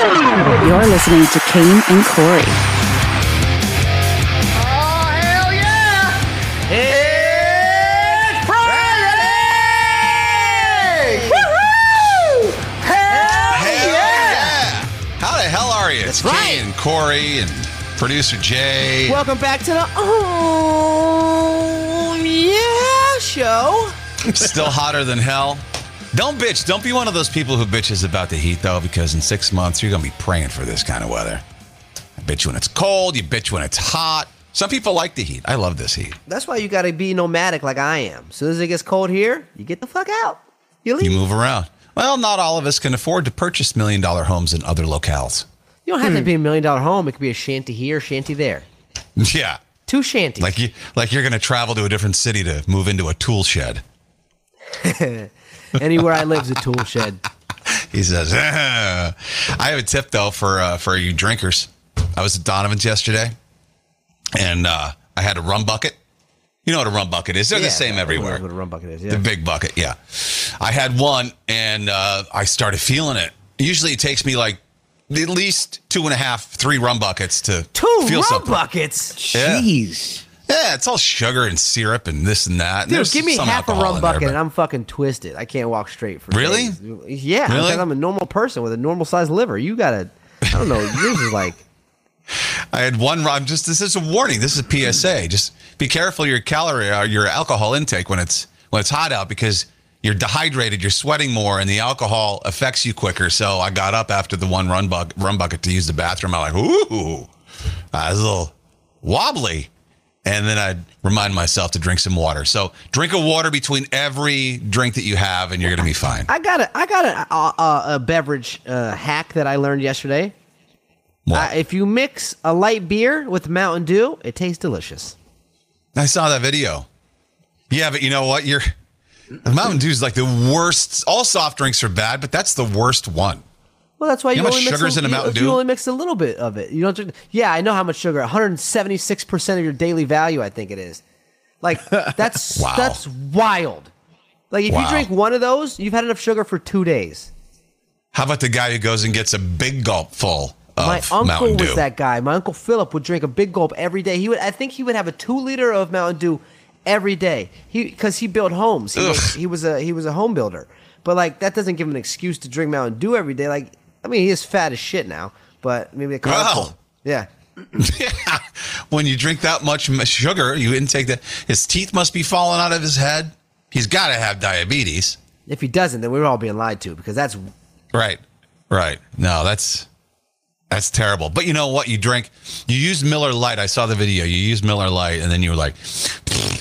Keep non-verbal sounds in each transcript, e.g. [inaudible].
You're listening to Kane and Corey. Oh, hell yeah! It's Friday! Woohoo! Hell, Hell yeah! How the hell are you? It's That's right. Kane and Corey and producer Jay. Welcome back to the Oh Yeah show. [laughs] Still hotter than hell. Don't bitch. Don't be one of those people who bitches about the heat, though, because in six months you're gonna be praying for this kind of weather. I bitch when it's cold. You bitch when it's hot. Some people like the heat. I love this heat. That's why you got to be nomadic like I am. As soon as it gets cold here, you get the fuck out. You leave. You You, move around. Well, not all of us can afford to purchase million dollar homes in other locales. You don't have to hmm. be a million dollar home. It could be a shanty here, shanty there. [laughs] Yeah. Two shanties. Like you like you're gonna travel to a different city to move into a tool shed. [laughs] Anywhere I live is a tool shed. He says, "Ah." "I have a tip though for uh, for you drinkers. I was at Donovan's yesterday, and uh, I had a rum bucket. You know what a rum bucket is? They're the same everywhere. What a rum bucket is. The big bucket, yeah. I had one, and uh, I started feeling it. Usually, it takes me like at least two and a half, three rum buckets to Two feel rum something. buckets. Jeez. Yeah, it's all sugar and syrup and this and that. and Dude, give me half a rum there, bucket but- and I'm fucking twisted. I can't walk straight for Really? days. Yeah, Really? I'm a normal person with a normal sized liver. You gotta, I don't know. [laughs] Yours is like, I had one rum. Just this is a warning. This is a PSA. Just be careful your calorie or your alcohol intake when it's when it's hot out because you're dehydrated, you're sweating more, and the alcohol affects you quicker. So I got up after the one run rum bucket to use the bathroom. I'm like, ooh, I was a little wobbly. And then I'd remind myself to drink some water. So drink a water between every drink that you have, and you're gonna be fine. I got a, I got a, a, a beverage uh, hack that I learned yesterday. What? Uh, if you mix a light beer with Mountain Dew, it tastes delicious. I saw that video. Yeah, but you know what? You're Mountain Dew is like the worst. All soft drinks are bad, but that's the worst one. Well, that's why you, You know only mix sugar's a, in a you- Mountain You Dew? only mix a little bit of it. You don't. drink- Yeah, I know how much sugar. 176 percent of your daily value, I think it is. Like [laughs] that's Wow. that's wild. Like if you drink one of those, you've had enough sugar for two days. How about the guy who goes and gets a big gulp full of My uncle Mountain Dew? was that guy. My uncle Philip would drink a big gulp every day. He would. I think he would have a two liter of Mountain Dew every day. He because he built homes. He was, he was a he was a home builder. But like that doesn't give him an excuse to drink Mountain Dew every day. Like I mean, he is fat as shit now. But maybe a Well. yeah. [laughs] yeah. When you drink that much sugar, you intake that. His teeth must be falling out of his head. He's got to have diabetes. If he doesn't, then we're all being lied to because that's Right. Right. No, that's that's terrible. But you know what? You drink, you use Miller Lite. I saw the video. You use Miller Lite, and then you were like,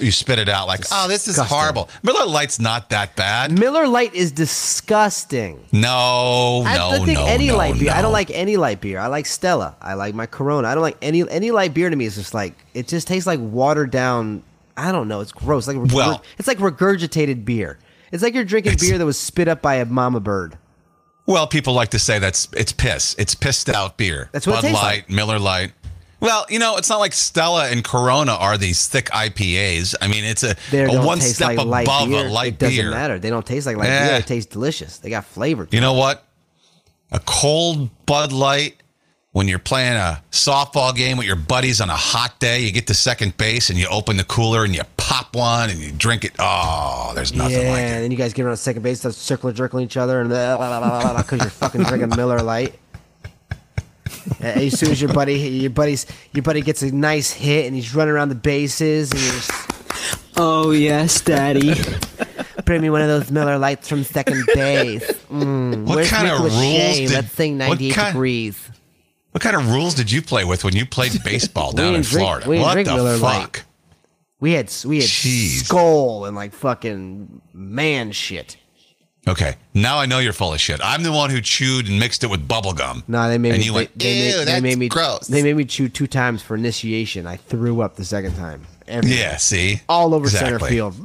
you spit it out like, oh, this is horrible. Miller Lite's not that bad. Miller Lite is disgusting. No, I no, don't think no, any no, light beer. I don't like any light beer. I like Stella. I like my Corona. I don't like any any light beer to me is just like it just tastes like watered down. I don't know. It's gross. Like Well- it's like regurgitated beer. It's like you're drinking beer that was spit up by a mama bird. Well, people like to say that's it's piss. It's pissed out beer. That's what it Bud tastes Light, like. Miller Lite. Well, you know, it's not like Stella and Corona are these thick IPAs. I mean, it's a, a one step like above beer. a light beer. it doesn't beer. matter. They don't taste like light Eh. beer. They taste delicious. They got flavor. to You know what? A cold Bud Light when you're playing a softball game with your buddies on a hot day, you get to second base and you open the cooler and you pop one and you drink it. Oh, there's nothing yeah, like and it. then you guys get around second base, start circling, jerking each other, and because you're fucking drinking Miller Lite. And as soon as your buddy, your buddy's, your buddy gets a nice hit, and he's running around the bases, and you're just Oh yes, Daddy. bring me one of those Miller Lites from second base. Mm, What where's kind of Nick rules did- Let's sing what 98 kind- degrees. What kind of rules did you play with when you played [laughs] baseball down in drink- Florida? what the Miller Lite. fuck? We had we had Jeez. skull and like fucking man shit. Okay, now I know you're full of shit. I'm the one who chewed and mixed it with bubble gum. No, they made and me. you they, went, they ew, made, that's they made me. gross. They made me chew two times for initiation. I threw up the second time. Everywhere. yeah, see, all over center field.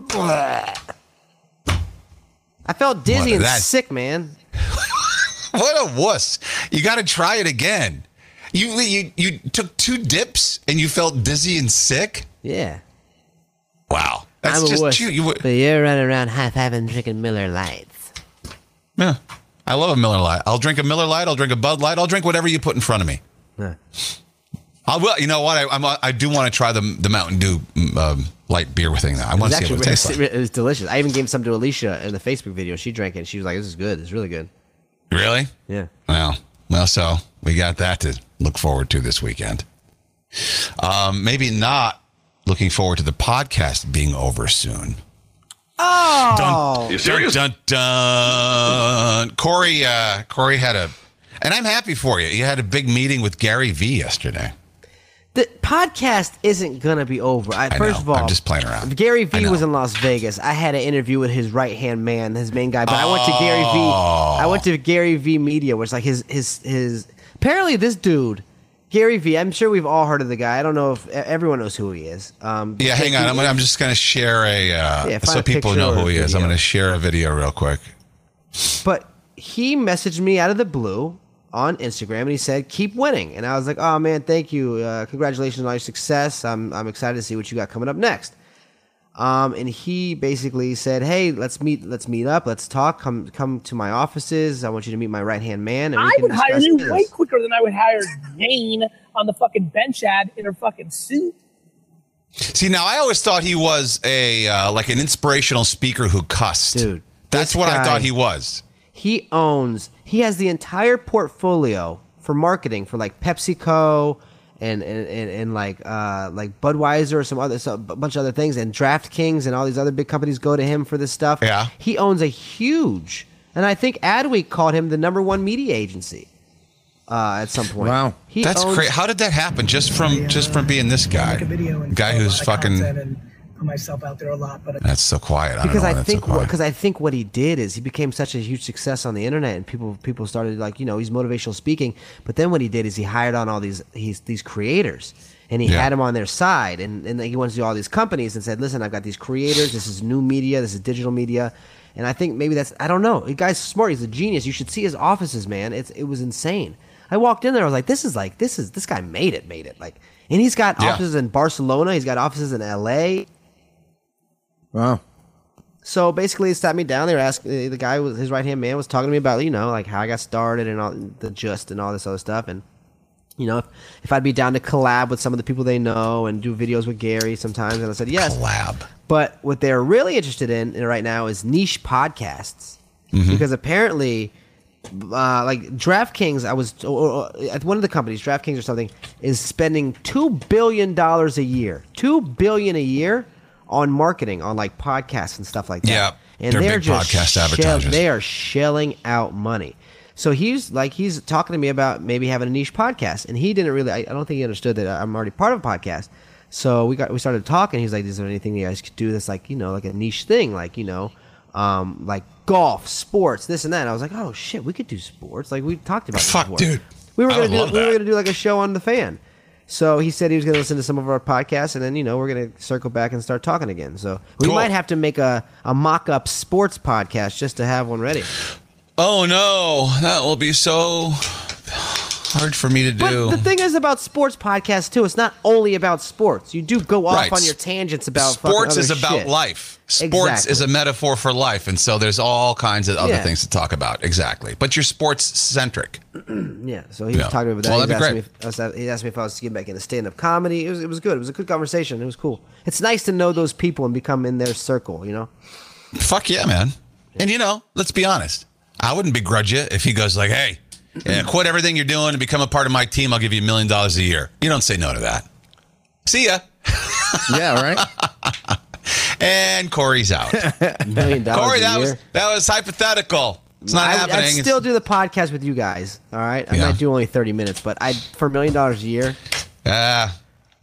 I felt dizzy What, and that- sick, man. [laughs] What a wuss! You got to try it again. You you you took two dips and you felt dizzy and sick. Yeah. Wow, that's I'm a just wuss. you. you But you're running around high fiving drinking Miller Lites. Yeah. I love a Miller Lite. I'll drink a Miller Lite. I'll drink a Bud Light. I'll drink whatever you put in front of me. Yeah. I will. You know what? I, I'm, I do want to try the the Mountain Dew mm, um, light beer thing. Though. I want to see what it tastes like. it was delicious. I even gave some to Alicia in the Facebook video. She drank it. and She was like, "This is good. It's really good." Really? Yeah. Well, well, so we got that to look forward to this weekend. Um, maybe not looking forward to the podcast being over soon. Oh, You serious? Dun, dun, dun. Corey, uh, Corey had a, and I'm happy for you. You had a big meeting with Gary V yesterday. the podcast isn't gonna be over. I, I first know. of all, I'm just playing around. Gary I V know. was in Las Vegas. I had an interview with his right hand man, his main guy. But I went to Gary V. Oh. I went to Gary V Media, which is like his his his. Apparently, this dude, Gary V. I'm sure we've all heard of the guy. I don't know if everyone knows who he is. Um, Yeah, hang on. I'm, gonna, I'm just going to share a, uh, Yeah, so a people know who he is. I'm going to share a video real quick. But he messaged me out of the blue on Instagram and he said, "Keep winning." And I was like, "Oh man, thank you. Uh, congratulations on all your success. I'm I'm excited to see what you got coming up next." Um, and he basically said, "Hey, let's meet. Let's meet up. Let's talk. Come come to my offices. I want you to meet my right hand man." And we I can would hire discuss you this." way quicker than I would hire Jane on the fucking bench ad in her fucking suit. See, now I always thought he was a uh, like an inspirational speaker who cussed. Dude, that's this what I thought he was. he owns he has the entire portfolio for marketing for like PepsiCo and and, and, and like uh like Budweiser or some other so, a bunch of other things and DraftKings and all these other big companies go to him for this stuff. Yeah. He owns a huge and I think Adweek called him the number one media agency. Uh, at some point. Wow. He That's owns- crazy. How did that happen? Just from just from being this guy, a video and guy follow who's my fucking. Content and put myself out there a lot. But That's so quiet. I don't because know I that's think so because I think what he did is he became such a huge success on the internet, and people people started like you know he's motivational speaking. But then what he did is he hired on all these he's these creators, and he Yeah. had them on their side, and and he went to all these companies and said, listen, I've got these creators. This is new media. This is digital media. And I think maybe that's I don't know. The guy's smart. He's a genius. You should see his offices, man. It's it was insane. I walked in there. I was like, this is like this is this guy made it, made it. Like, and he's got Yeah. offices in Barcelona. He's got offices in L.A. Wow. So basically, he sat me down. They were asking uh, the guy was his right hand man was talking to me about you know like how I got started and all the just and all this other stuff and you know if, if I'd be down to collab with some of the people they know and do videos with Gary sometimes and I said yes. collab. But what they're really interested in uh, right now is niche podcasts mm-hmm. because apparently. Uh, like DraftKings, I was or, or, at one of the companies, DraftKings or something, is spending two billion dollars a year, two billion a year on marketing, on like podcasts and stuff like that. Yeah, and they're they're, big just podcast advertisers. they are shelling out money. So he's like he's talking to me about maybe having a niche podcast, and he didn't really. I, I don't think he understood that I'm already part of a podcast. So we got we started talking. He's like, "Is there anything you guys could do that's like you know like a niche thing, like you know, um, like golf, sports, this and that?" And I was like, "Oh shit, we could do sports. Like we talked about Fuck, before. dude. We were I gonna do we were gonna do like a show on the fan." So he said he was going to listen to some of our podcasts, and then you know we're going to circle back and start talking again. So we Cool. might have to make a, a mock up sports podcast just to have one ready. Oh no, that will be so hard for me to do. But the thing is about sports podcasts too, it's not only about sports. You do go off Right. on your tangents about sports is about shit. life. Sports Exactly. is a metaphor for life, and so there's all kinds of other Yeah. things to talk about. Exactly, but you're sports centric. [clears throat] Yeah, so he was Yeah. talking about that. Well, he, that'd was be asking me if, I was- he asked me if I was getting back into stand up comedy. It was, it was good. It was a good conversation. It was cool. It's nice to know those people and become in their circle, you know? Fuck yeah, man. And you know, let's be honest. I wouldn't begrudge you if he goes like, "Hey, yeah, quit everything you're doing and become a part of my team. I'll give you a million dollars a year." You don't say no to that. See ya. [laughs] Yeah, right? [laughs] And Corey's out. [laughs] Million dollars Corey, a that year. was that was hypothetical. It's not I, happening. I'd It's- still do the podcast with you guys. All right, I Yeah. might do only thirty minutes, but I for a million dollars a year, Ah,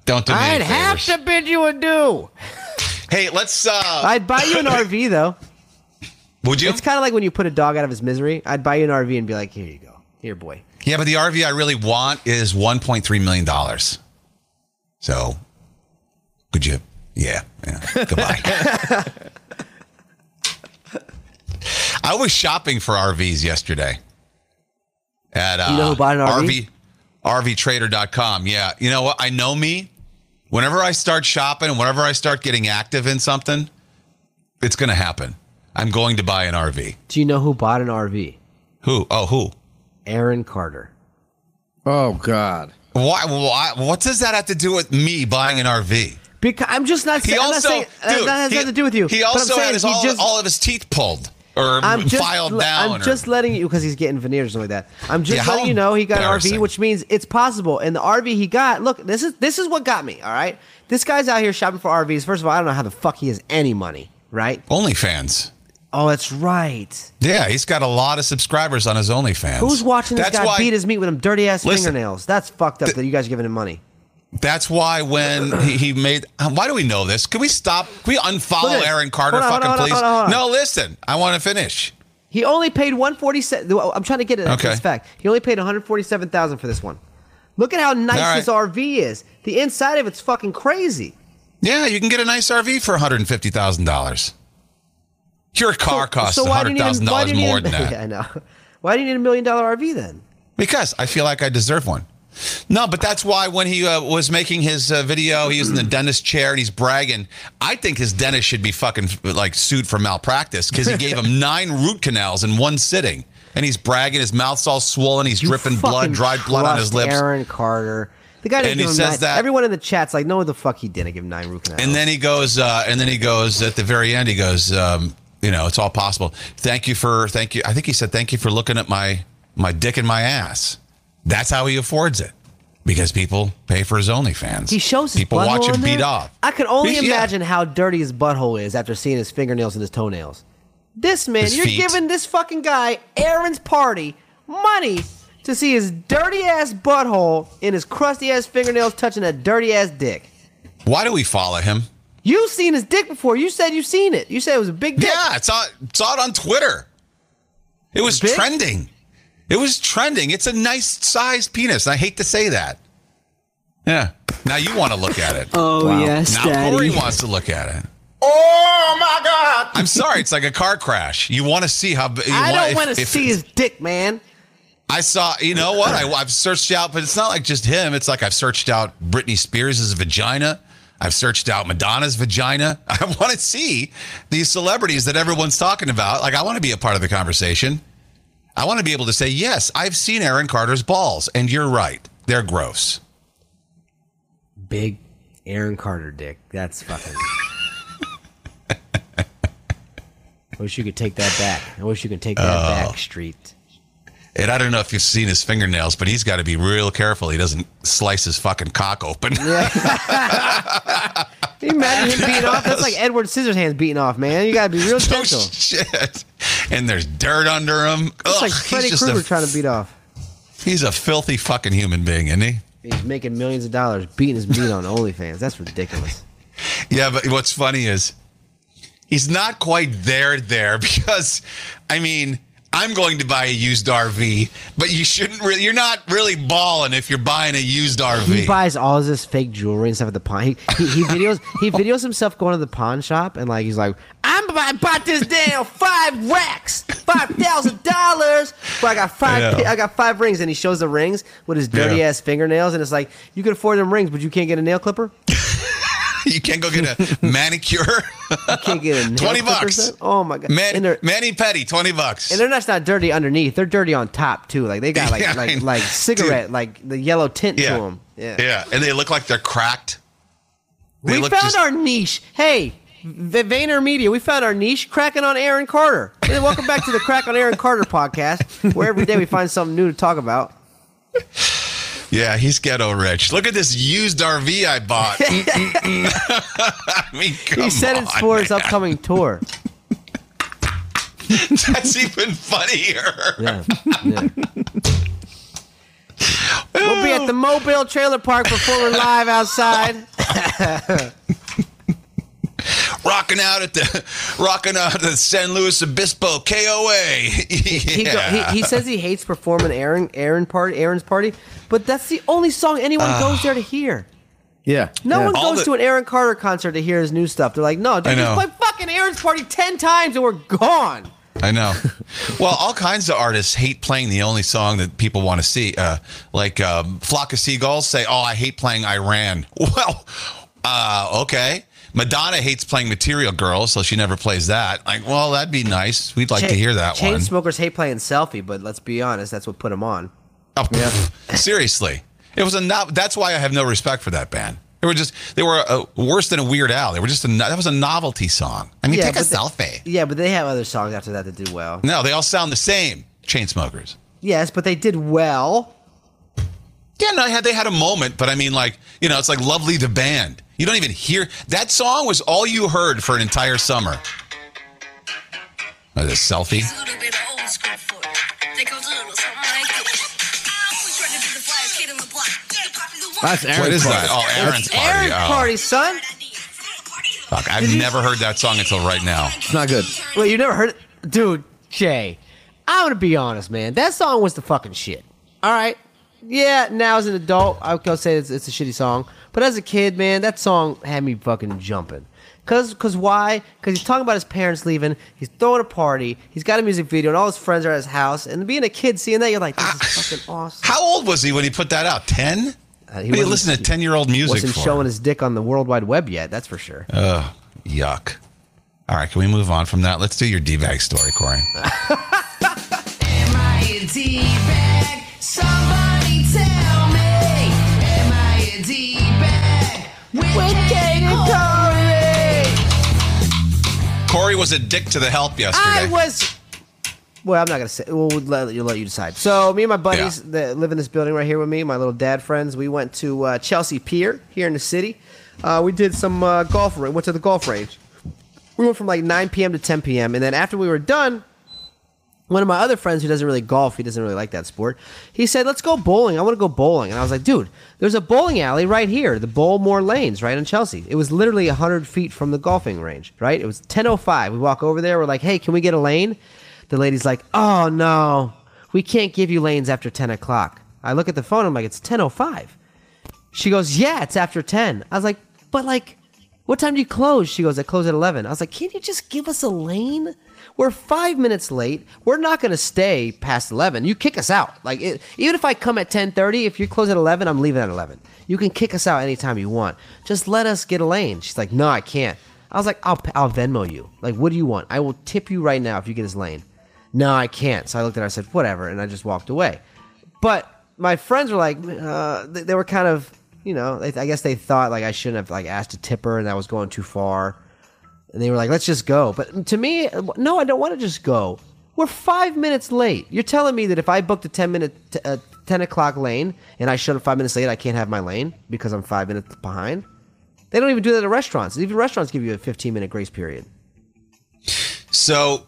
don't do I'd have favors. to bid you adieu. Hey, let's. uh I'd buy you an RV though. Would you? It's kind of like when you put a dog out of his misery. I'd buy you an RV and be like, "Here you go, here, boy." Yeah, but the RV I really want is 1.3 million dollars. So, could you? Yeah, yeah. Goodbye. [laughs] I was shopping for RVs yesterday. At uh, You know who bought an RV? RV RVTrader.com. Yeah, you know what? I know me. Whenever I start shopping, whenever I start getting active in something, it's going to happen. I'm going to buy an RV. Do you know who bought an RV? Who? Oh, who? Aaron Carter. Oh God. Why, why? What does that have to do with me buying an RV? Because I'm just not. He saying, I'm not saying uh, dude, that has he, nothing to do with you. He also saying had his, he all, just- all of his teeth pulled or I'm just, filed down. I'm or- just letting you because he's getting veneers or something like that. I'm just Yeah, how letting you know he got an RV, which means it's possible. And the RV he got, look, this is this is what got me. All right, this guy's out here shopping for RVs. First of all, I don't know how the fuck he has any money. Right? OnlyFans. Oh, that's right. Yeah, he's got a lot of subscribers on his OnlyFans. Who's watching this That's guy why, beat his meat with them dirty ass Listen, fingernails? That's fucked up that you guys are giving him money. That's why when he, he made. Um, why do we know this? Can we stop? Can we unfollow Aaron Carter, on, fucking on, please? on. No, listen. I want to finish. He only paid one forty seven. I'm trying to get it. Okay. This fact. He only paid one hundred forty seven thousand for this one. Look at how nice right. this RV is. The inside of it's fucking crazy. Yeah, you can get a nice RV for one hundred and fifty thousand dollars. Your car costs so one why do hundred you need? thousand a- Why dollars do more a- than [laughs] that. Yeah, I know. Why do you need a million dollar RV then? Because I feel like I deserve one. No, but that's why when he uh, was making his uh, video, he was in the dentist chair and he's bragging. I think his dentist should be fucking like sued for malpractice because he gave [laughs] him nine root canals in one sitting. And he's bragging, his mouth's all swollen, he's You dripping blood, dried blood on his lips. Aaron Carter. The guy didn't And he says nine. that- Everyone in the chat's like, no, the fuck he didn't give him nine root canals. And then he goes, uh, and then he goes at the very end. He goes, um, you know, it's all possible. Thank you for, thank you. I think he said, thank you for looking at my my dick and my ass. That's how he affords it because people pay for his OnlyFans. he shows his people butthole watch him beat there. off. I can only Yeah. imagine how dirty his butthole is after seeing his fingernails and his toenails. This man, His you're feet. giving this fucking guy Aaron's party money to see his dirty ass butthole and his crusty ass fingernails touching that dirty ass dick. Why do we follow him? You've seen his dick before. You said you've seen it. You said it was a big dick. Yeah, it's out, it's it on Twitter. It was Big? trending. It was trending. It's a nice sized penis. I hate to say that. Yeah. Now you want to look at it. Oh yes, now Daddy. Corey wants to look at it. Oh my God! I'm sorry. It's like a car crash. You want to see how? You I don't want to if- see his dick, man. I saw. You know what? I, I've searched out, but it's not like just him. It's like I've searched out Britney Spears' vagina. I've searched out Madonna's vagina. [laughs] I want to see these celebrities that everyone's talking about. Like I want to be a part of the conversation. I want to be able to say, yes, I've seen Aaron Carter's balls, and you're right. They're gross. Big Aaron Carter dick. That's fucking. [laughs] I wish you could take that back. I wish you could take that Oh. back, Street. And I don't know if you've seen his fingernails, but he's got to be real careful. He doesn't slice his fucking cock open. [laughs] Can you imagine him beating off? That's like Edward Scissorhands beating off, man. You gotta be real no [laughs] oh, gentle. shit. And there's dirt under him. It's like Freddy Krueger trying to beat off. He's a filthy fucking human being, isn't he? He's making millions of dollars beating his meat on OnlyFans. That's ridiculous. [laughs] Yeah, but what's funny is he's not quite there there because I mean, I'm going to buy a used RV, but you shouldn't really you're not really balling if you're buying a used RV. He buys all of this fake jewelry and stuff at the pawn. He, he, he videos he [laughs] videos himself going to the pawn shop and like he's like, I'm I bought this damn five racks, five thousand dollars. But I got five I. I got five rings, and he shows the rings with his dirty Yeah. ass fingernails, and it's like you can afford them rings, but you can't get a nail clipper. [laughs] [laughs] you can't go get a [laughs] manicure. You can't get a [laughs] 20 bucks. Oh my god! Man, and mani-pedi, 20 bucks. and they're not, not dirty underneath; they're dirty on top too. Like they got like Yeah, like like cigarette, Dude. like the yellow tint yeah. to them. Yeah. yeah, and they look like they're cracked. They we found just- our niche. Hey, V- Vayner Media, we found our niche, cracking on Aaron Carter. Hey, welcome back to the Crack on Aaron Carter podcast, where every day we find something new to talk about. Yeah, he's ghetto rich. Look at this used RV I bought. [laughs] [laughs] I mean, he said it's for his upcoming tour. [laughs] That's even funnier. Yeah, yeah. we'll be at the Mobile Trailer Park before we're live outside. Rocking out at the [laughs] rocking out at the San Luis Obispo KOA. He, go, yeah. he, he says he hates performing Aaron Aaron party Aaron's party, but that's the only song anyone goes there to hear. Yeah. No yeah. one All goes the- to an Aaron Carter concert to hear his new stuff. They're like, no, dude, I just play fucking Aaron's party ten times and we're gone. I know. Well, all kinds of artists hate playing the only song that people want to see. Uh, like um, Flock of Seagulls say, "Oh, I hate playing I Ran." [laughs] Well, uh, okay, Madonna hates playing Material Girl, so she never plays that. Like, well, that'd be nice. We'd like to hear that chain one. smokers hate playing selfie, but let's be honest, that's what put them on. Oh, pff, [laughs] seriously, it was a That's why I have no respect for that band. They were just they were uh, worse than a Weird Al. They were just a that was a novelty song. I mean, take a they- selfie. yeah, but they have other songs after that that do well. No, they all sound the same. Chainsmokers. Yes, but they did well. Yeah, no, I had they had a moment, but I mean, like you know, it's like "Lovely the Band." You don't even hear that song was all you heard for an entire summer. The selfie. little bit of old school foot. They goes a little something like this. I always try to be the flyest kid in the block. The popular one. That's Aaron's What is part. that? Oh, Aaron's party. Aaron's Oh, party, son. fuck, I've never heard that song until right now. It's not good. Well, you never heard it, dude. Jay, I'm gonna be honest, man. That song was the fucking shit. All right. Yeah, now as an adult, I would go say it's, it's a shitty song. But as a kid, man, that song had me fucking jumping. Cause, cause why? Cause he's talking about his parents leaving. He's throwing a party. He's got a music video, and all his friends are at his house. And being a kid, seeing that, you're like, this is fucking awesome. How old was he when he put that out? Ten? Uh, what do wasn't- listen to ten-year-old music Wasn't for? showing his dick on the World Wide Web yet. That's for sure. Ugh, yuck. All right, can we move on from that? Let's do your D-bag story, Corey. [laughs] Am I a D-bag? Somebody tell me. Am I a D-bag? With Kate and Corey was a dick to the help yesterday. I was. Well, I'm not gonna say. Well we'll let you let you decide. So, me and my buddies Yeah. that live in this building right here with me, my little dad friends, we went to uh, Chelsea Pier here in the city. Uh, we did some uh, golf. Went to the golf range. We went from like 9 p.m. to 10 p.m. And then after we were done, one of my other friends who doesn't really golf, he doesn't really like that sport. He said, "Let's go bowling. I want to go bowling." And I was like, "Dude, there's a bowling alley right here, the Bowlmore Lanes, right in Chelsea. It was literally hundred feet from the golfing range, right? It was 10:05. We walk over there. We're like, "Hey, can we get a lane?" The lady's like, "Oh no, we can't give you lanes after 10 o'clock." I look at the phone. I'm like, "It's 10:05." She goes, "Yeah, it's after 10." I was like, "But like." What time do you close? She goes, I close at 11. I was like, can't you just give us a lane? We're five minutes late. We're not going to stay past 11. You kick us out. Like, it, even if I come at 10.30, if you close at 11, I'm leaving at 11. You can kick us out anytime you want. Just let us get a lane. She's like, no, I can't. I was like, I'll, I'll Venmo you. Like, what do you want? I will tip you right now if you get his lane. No, I can't. So I looked at her, I said, whatever. And I just walked away. But my friends were like, uh, they, they were kind of, you know, I guess they thought like I shouldn't have like asked to tip her and that was going too far. And they were like, let's just go. But to me, no, I don't want to just go. We're five minutes late. You're telling me that if I booked a 10 minute, t- uh, 10 o'clock lane and I showed up five minutes late, I can't have my lane because I'm five minutes behind? They don't even do that at restaurants. Even restaurants give you a 15 minute grace period. So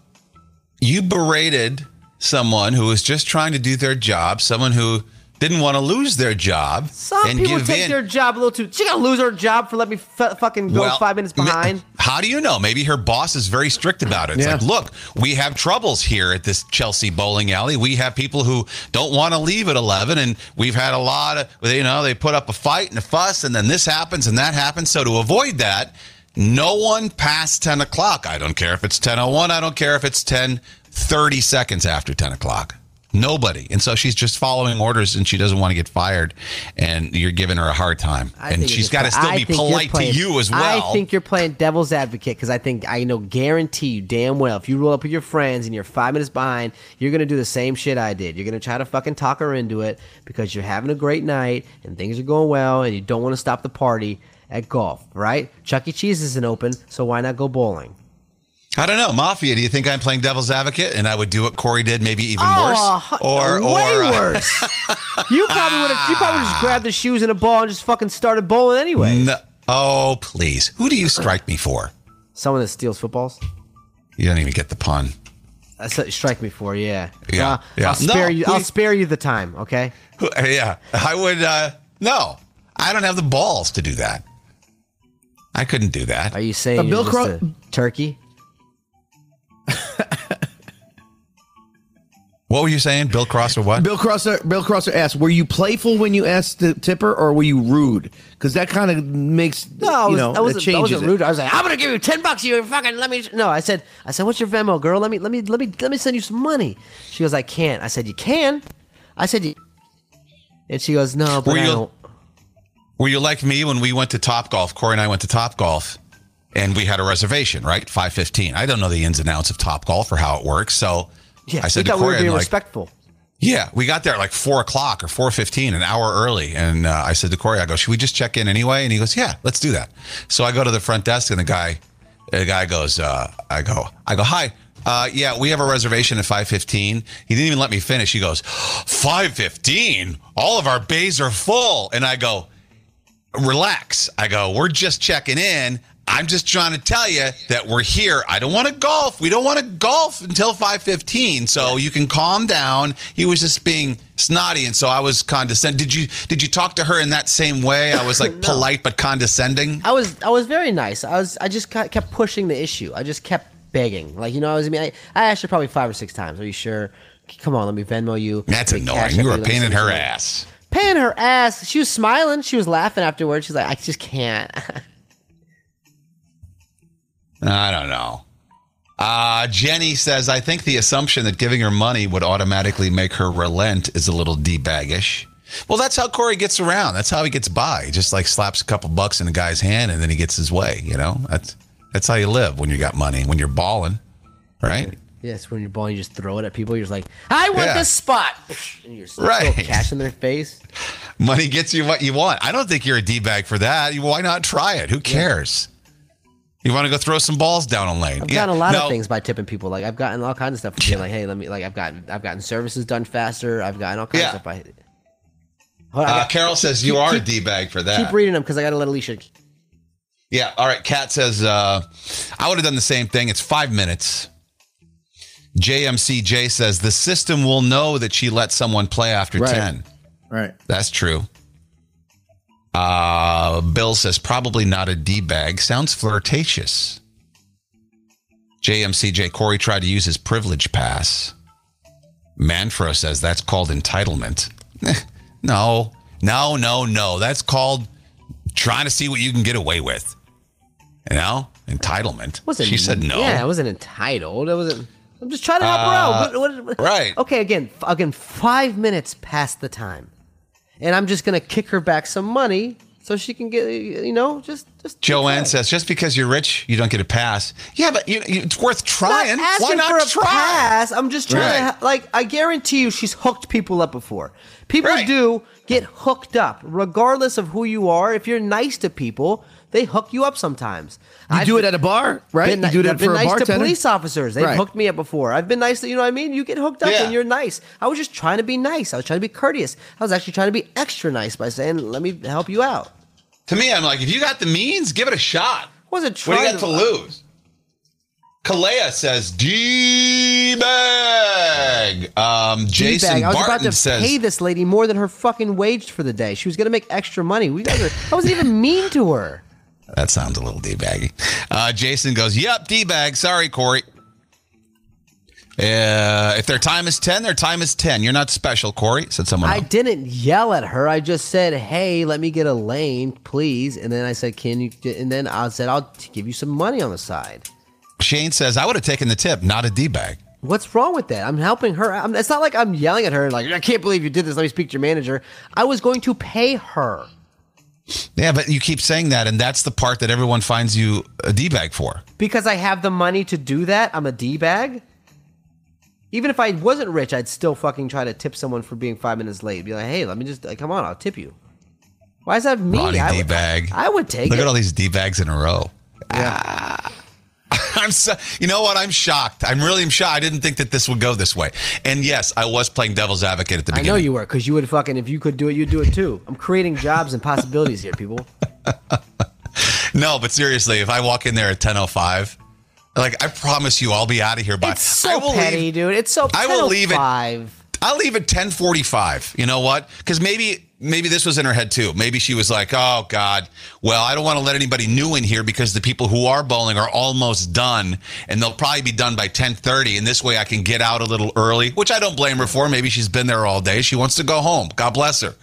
you berated someone who was just trying to do their job, someone who didn't want to lose their job Some and people give take in. their job a little too. She gonna lose her job for letting me f- fucking go Well, five minutes ma- behind. How do you know? Maybe her boss is very strict about it. It's Yeah. like, look, we have troubles here at this Chelsea bowling alley. We have people who don't want to leave at 11, and we've had a lot of, you know, they put up a fight and a fuss, and then this happens and that happens. So to avoid that, no one past 10 o'clock. I don't care if it's 10.01. I don't care if it's 10, 30 seconds after 10 o'clock. Nobody. And so she's just following orders and she doesn't want to get fired. And you're giving her a hard time. I and she's got to still I be polite playing- to you as well. I think you're playing devil's advocate because I think I know guarantee you damn well if you roll up with your friends and you're five minutes behind, you're gonna do the same shit I did. You're gonna try to fucking talk her into it because you're having a great night and things are going well and you don't want to stop the party at golf, right? Chuck E. Cheese isn't open, so why not go bowling? I don't know, Mafia. Do you think I'm playing devil's advocate and I would do what Corey did, maybe even Oh, worse? Or, way or uh, worse. [laughs] you probably would have. You probably just grabbed the shoes and a ball and just fucking started bowling anyway. no, oh, please. Who do you strike me for? Someone that steals footballs. You don't even get the pun. That's what you strike me for, yeah. Yeah, Uh, yeah. I'll spare No, you. I'll spare you the time. Okay. Yeah, I would. Uh, no, I don't have the balls to do that. I couldn't do that. Are you saying Uh, you're Bill just Cro- a turkey? What were you saying, Bill Cross or what? Bill Crosser, Bill Crosser asked, "Were you playful when you asked the tipper, or were you rude? Because that kind of makes No, I you know I that wasn't, I wasn't it. rude. I was like, I'm gonna give you ten bucks. You fucking let me. No, I said, I said, what's your Venmo, girl? Let me, let me, let me, let me send you some money. She goes, I can't. I said, you can. I said, you. And she goes, no, but Were I you- don't. Were you like me when we went to Top Golf? Corey and I went to Top Golf, and we had a reservation, right? Five fifteen. I don't know the ins and outs of Top Golf or how it works, so Yeah, I said we thought we were being like, respectful. yeah, we got there at like four o'clock or four fifteen, an hour early, and uh, I said to Corey, I go, should we just check in anyway? And he goes, yeah, let's do that. So I go to the front desk, and the guy, the guy goes, uh, I go, I go, hi. Uh, yeah, we have a reservation at 5:15. He didn't even let me finish. He goes, "5:15? All of our bays are full." And I go, relax. I go, we're just checking in. I'm just trying to tell you that we're here. I don't want to golf. We don't want to golf until 5:15. So you can calm down. He was just being snotty and so I was condescending. Did you did you talk to her in that same way? I was like [laughs] polite but condescending. I was I was very nice. I was I just kept pushing the issue. I just kept begging. Like you know, I was I mean I, I asked her probably five or six times. Are you sure? Come on, let me Venmo you. That's annoying. You were paying in her ass. Paying her ass. She was smiling. She was laughing afterwards. She's like, I just can't. [laughs] I don't know. Uh, Jenny says, I think the assumption that giving her money would automatically make her relent is a little D-baggish. Well, that's how Corey gets around. That's how he gets by. He just like slaps a couple bucks in a guy's hand and then he gets his way, you know? That's that's how you live when you got money, when you're balling, right? yes, when you're balling, you just throw it at people. You're just like, I want Yeah. this spot. And you're Right. cash in their face. Money gets you what you want. I don't think you're a D-bag for that. Why not try it? Who cares? You want to go throw some balls down a lane? I've Yeah. gotten a lot No, of things by tipping people. Like I've gotten all kinds of stuff from being like, hey, let me like I've gotten I've gotten services done faster. I've gotten all kinds Yeah. of stuff by. Hold on, I Uh, got- Carol says you are a D-bag for that. keep reading them because I got to let Alicia. Yeah. All right. Kat says, uh, I would have done the same thing. It's five minutes. JMCJ says the system will know that she let someone play after Right. 10. Right. That's true. Uh, Bill says probably not a D bag. Sounds flirtatious. JMCJ Corey tried to use his privilege pass. Manfro says that's called entitlement. Eh, no, no, no, no. That's called trying to see what you can get away with. You know, entitlement. Wasn't she said no. Yeah, I wasn't entitled. I wasn't. I'm just trying to help her out. What- what- Uh, right. Okay. Again. Again. Five minutes past the time, and I'm just gonna kick her back some money so she can get. You know, just just. Joanne says just because you're rich, you don't get a pass. Yeah, but you, you, it's worth trying. asking Why not for a try? pass. I'm just trying to Right. ha- like. I guarantee you, she's hooked people up before. People Right. do get hooked up, regardless of who you are. If you're nice to people, they hook you up sometimes. You I've do it at a bar, right? Been, you do it I've been for a nice to police officers. They've Right. hooked me up before. I've been nice to you know what I mean. You get hooked up Yeah. and you're nice. I was just trying to be nice. I was trying to be courteous. I was actually trying to be extra nice by saying, "Let me help you out." To me, I'm like, if you got the means, give it a shot. Wasn't What do you got to lose? Kalea says D bag. Um, Jason D-bag. I was Barton about to says pay this lady more than her fucking wage for the day. She was gonna make extra money. We guys are, I wasn't even mean to her. That sounds a little D baggy. Uh, Jason goes, "Yep, D bag. Sorry, Corey." Uh, if their time is ten, their time is ten. You're not special, Corey," said someone. I else. didn't yell at her. I just said, "Hey, let me get a lane, please." And then I said, "Can you?" And then I said, "I'll give you some money on the side." Shane says, "I would have taken the tip, not a D bag." What's wrong with that? I'm helping her. I'm, it's not like I'm yelling at her like, "I can't believe you did this. Let me speak to your manager." I was going to pay her. Yeah, but you keep saying that, and that's the part that everyone finds you a D bag for. Because I have the money to do that, I'm a D bag. Even if I wasn't rich, I'd still fucking try to tip someone for being five minutes late. Be like, hey, let me just like, come on, I'll tip you. Why is that me? Ronnie I D would- bag. I would take Look it. at all these D bags in a row. Ah. [laughs] I'm so, you know what? I'm shocked. I'm really shocked. I didn't think that this would go this way. And yes, I was playing devil's advocate at the beginning. I know you were, because you would fucking if you could do it, you'd do it too. I'm creating jobs and possibilities here, people. [laughs] No, but seriously, if I walk in there at 10:05, like I promise you, I'll be out of here by. It's so I will petty, leave, dude. It's so. I will leave it- 10:05. I'll leave at 10:45. You know what? Because maybe maybe this was in her head too. Maybe she was like, "Oh God, well, I don't want to let anybody new in here because the people who are bowling are almost done, and they'll probably be done by 10:30. And this way, I can get out a little early, which I don't blame her for. Maybe she's been there all day. She wants to go home. God bless her.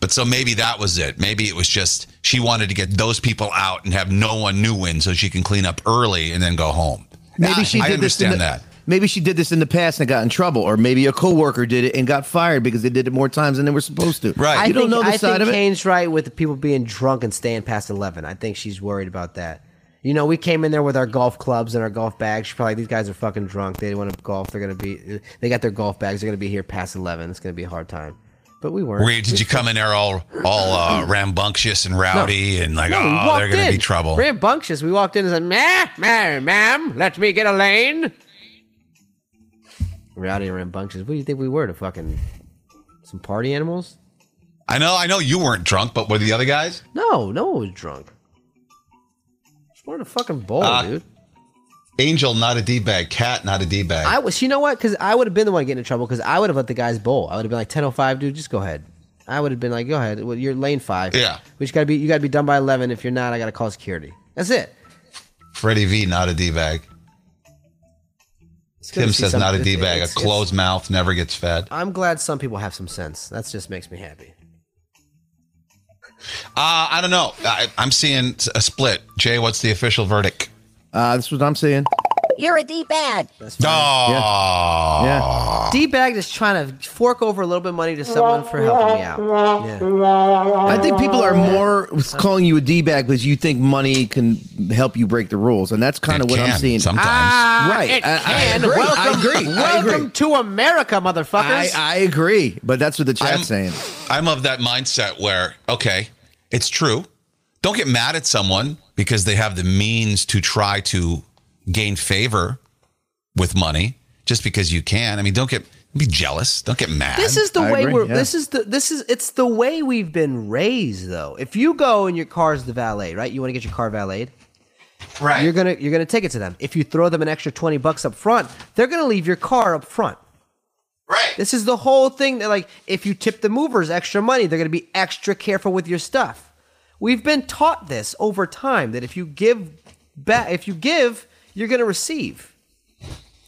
But so maybe that was it. Maybe it was just she wanted to get those people out and have no one new in, so she can clean up early and then go home. Maybe I- she I did this in understand the, that. Maybe she did this in the past and got in trouble, or maybe a coworker did it and got fired because they did it more times than they were supposed to. Right. I You don't know the I side think of it. Kane's right with the people being drunk and staying past eleven. I think she's worried about that. You know, we came in there with our golf clubs and our golf bags. You're probably these guys are fucking drunk. They want to golf. They're gonna be. They got their golf bags. They're gonna be here past eleven. It's gonna be a hard time. But we weren't. Were you- did you come in there all all uh, [clears throat] rambunctious and rowdy and like, No, oh, walked they're gonna in. be trouble? Rambunctious. We walked in and said, "Ma'am, ma'am, ma'am, let me get a lane." Rowdy and rambunctious. What do you think we were? To fucking some party animals? I know, I know you weren't drunk, but were the other guys? No, no one was drunk. Just wanted a fucking bowl, Uh, dude. Angel, not a d bag. Cat, not a d bag. I was, you know what? Because I would have been the one getting in trouble. Because I would have let the guys bowl. I would have been like ten oh five, dude. Just go ahead. I would have been like, go ahead. Well, you're lane five. Yeah. We just gotta be. You gotta be done by eleven. If you're not, I gotta call security. That's it. Freddie V, not a d bag. It's Tim says some- not a d bag. A closed mouth never gets fed. I'm glad some people have some sense. That just makes me happy. Uh, I don't know. I, I'm seeing a split. Jay, what's the official verdict? Uh, that's what I'm saying. You're a D-bag. Oh, Yeah. D bag is trying to fork over a little bit of money to someone for helping me out. Yeah. I think people are more calling you a d bag because you think money can help you break the rules, and that's kind It of what I'm seeing. sometimes. Ah, Right. It I- I can. agree. I Welcome. I agree. to America, motherfuckers. I, I agree, but that's what the chat's I'm- saying. I'm of that mindset where, okay, it's true. Don't get mad at someone because they have the means to try to gain favor with money just because you can. I mean, don't get be jealous. Don't get mad. This is the I way agree, we're. yeah. This is the. This is. It's the way we've been raised, though. If you go and your car's the valet, right? You want to get your car valeted. right. You're gonna. You're gonna take it to them. If you throw them an extra twenty bucks up front, they're gonna leave your car up front. right. This is the whole thing. That like, if you tip the movers extra money, they're gonna be extra careful with your stuff. We've been taught this over time that if you give back, if you give, you're gonna receive.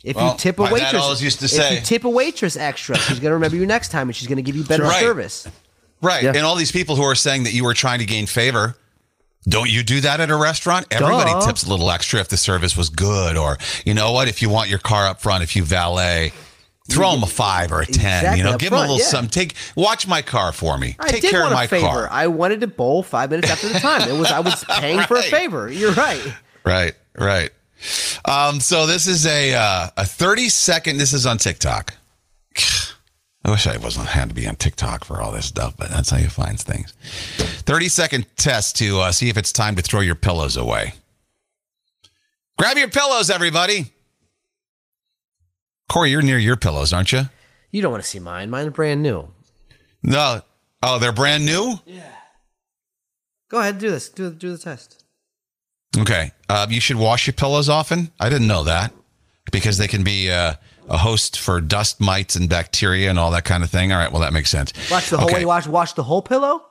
If Well, you tip a waitress, always used to if you tip a waitress extra, she's gonna remember you next time, and she's gonna give you better. Right. service. Right. Yeah. And all these people who are saying that you were trying to gain favor, don't you do that at a restaurant? Everybody Duh. tips a little extra if the service was good. Or, you know what? If you want your car up front, if you valet, throw them a five or a 10. Exactly, you know, give them a little yeah. something. Take, watch my car for me. I Take did care of my a favor. car. I wanted to bowl five minutes after the time. It was I was [laughs] paying for a favor. You're right. Right, right. Um, so this is a uh, a 30 second. This is on TikTok. [sighs] I wish I wasn't had to be on TikTok for all this stuff, but that's how you find things. 30 second test to uh, see if it's time to throw your pillows away. Grab your pillows, everybody. Corey, you're near your pillows, aren't you? You don't want to see mine. Mine's brand new. No. Oh, they're brand new. Yeah. Go ahead, and do this. Do do the test. Okay. Uh, you should wash your pillows often. I didn't know that because they can be uh, a host for dust mites and bacteria and all that kind of thing. All right. Well, that makes sense. Watch the whole Okay. way. Watch watch the whole pillow.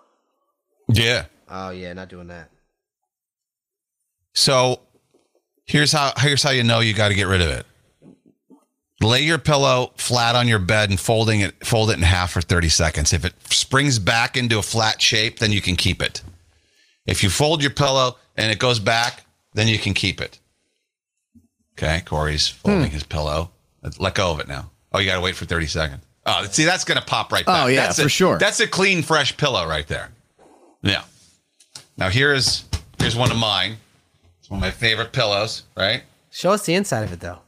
Yeah. Oh yeah, not doing that. So here's how here's how you know you got to get rid of it. Lay your pillow flat on your bed and folding it fold it in half for 30 seconds. If it springs back into a flat shape, then you can keep it. If you fold your pillow and it goes back, then you can keep it. Okay, Corey's hmm. folding his pillow. Let go of it now. Oh, you got to wait for 30 seconds. Oh, see, that's going to pop right oh, back. Oh, yeah, that's for a, sure. That's a clean, fresh pillow right there. Yeah. Now here's here's one of mine. It's one of my favorite pillows, right? Show us the inside of it though.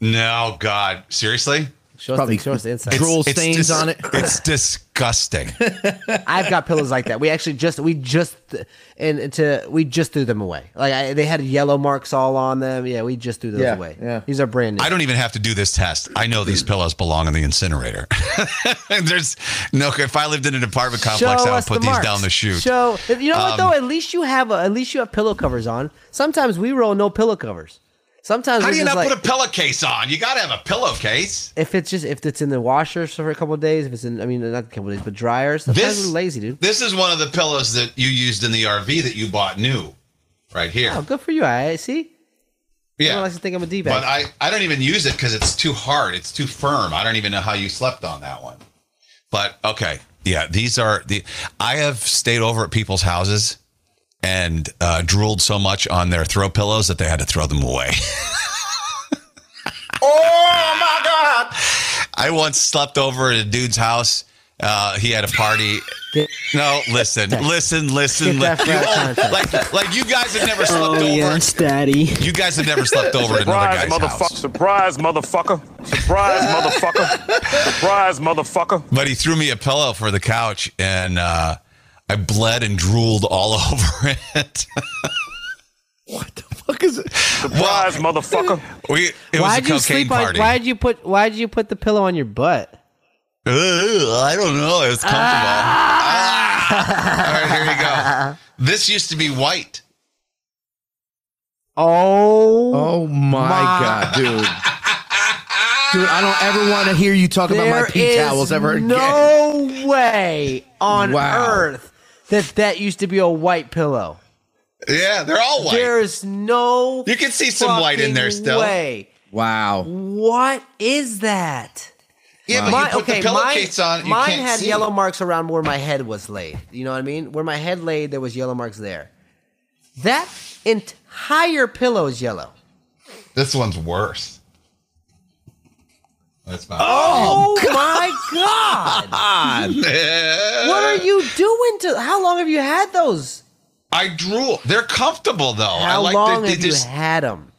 No, God, seriously? Show us, Probably the, show us the inside. Drool stains dis- on it. It's disgusting. [laughs] I've got pillows like that. We actually just we just and to we just threw them away. Like I, they had yellow marks all on them. Yeah, we just threw those Yeah, away. yeah. These are brand new. I don't even have to do this test. I know these pillows belong in the incinerator. [laughs] There's no. If I lived in an apartment complex, I would put the these marks. down the chute. Show you know what Um, though? At least you have a, at least you have pillow covers on. Sometimes we roll no pillow covers. Sometimes How do you not like, put a pillowcase on? You got to have a pillowcase. if it's just if it's in the washer for a couple of days, if it's in I mean not a couple of days, but dryers. Sometimes This we're lazy, dude. This is one of the pillows that you used in the RV that you bought new, right here. Oh, good for you. I see. yeah. Everyone likes to think I'm a d But. I, I don't even use it because it's too hard. It's too firm. I don't even know how you slept on that one. But okay. Yeah, these are the I have stayed over at people's houses and uh, drooled so much on their throw pillows that they had to throw them away. [laughs] oh my god. I once slept over at a dude's house Uh, he had a party. Get- No, listen, listen, listen. Get that li- for our you- content. like, like you guys have never slept Oh over. yes, Daddy. You guys have never slept over at another Surprise, guy's motherfucker. house. Surprise, motherfucker. Surprise, motherfucker. Surprise, motherfucker. But he threw me a pillow for the couch, and uh, I bled and drooled all [laughs] over it. What the fuck is it? Surprise, motherfucker. we, it Why'd a you cocaine sleep on? party. Why'd you put? Why'd you put the pillow on your butt? Ugh, I don't know. It was comfortable. Ah. All right, here you go. This used to be white. Oh, Oh my, My- god, [laughs] dude. Dude, I don't ever want to hear you talk about my there pee towels ever again. no way on Wow. earth that that used to be a white pillow. Yeah, they're all white. There's no. You can see some white in there still. Way. Wow. What is that? yeah, but Mine- you put okay, the mine, pillowcase on. You mine can't had see. yellow marks around where my head was laid. You know what I mean? Where my head laid, there was yellow marks there. That entire pillow is yellow. This one's worse. That's not. Oh, oh [laughs] my god! what are you doing to? How long have you had those? I drool. They're comfortable though. I How like long they, they have just. you had them?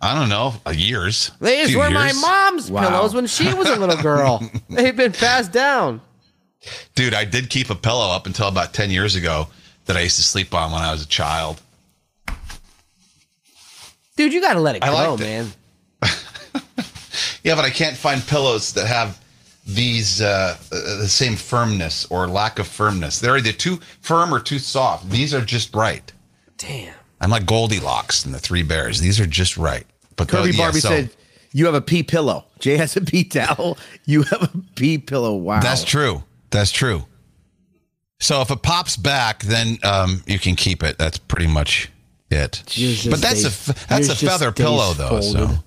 I don't know. Years. These Few were my mom's Wow. pillows when she was a little girl. [laughs] They've been passed down. Dude, I did keep a pillow up until about ten years ago that I used to sleep on when I was a child. Dude, you gotta let it I go, man. it. Man. Yeah, but I can't find pillows that have these uh, uh, the same firmness or lack of firmness. They're either too firm or too soft. These are just right. Damn. I'm like Goldilocks and the Three Bears. These are just right. But the- Kirby yeah, Barbie so said, You have a pee pillow. Jai has a pee towel. [laughs] You have a pee pillow. Wow. that's true. That's true. So if it pops back, then um, you can keep it. That's pretty much it. But that's a that's a feather stays pillow though. So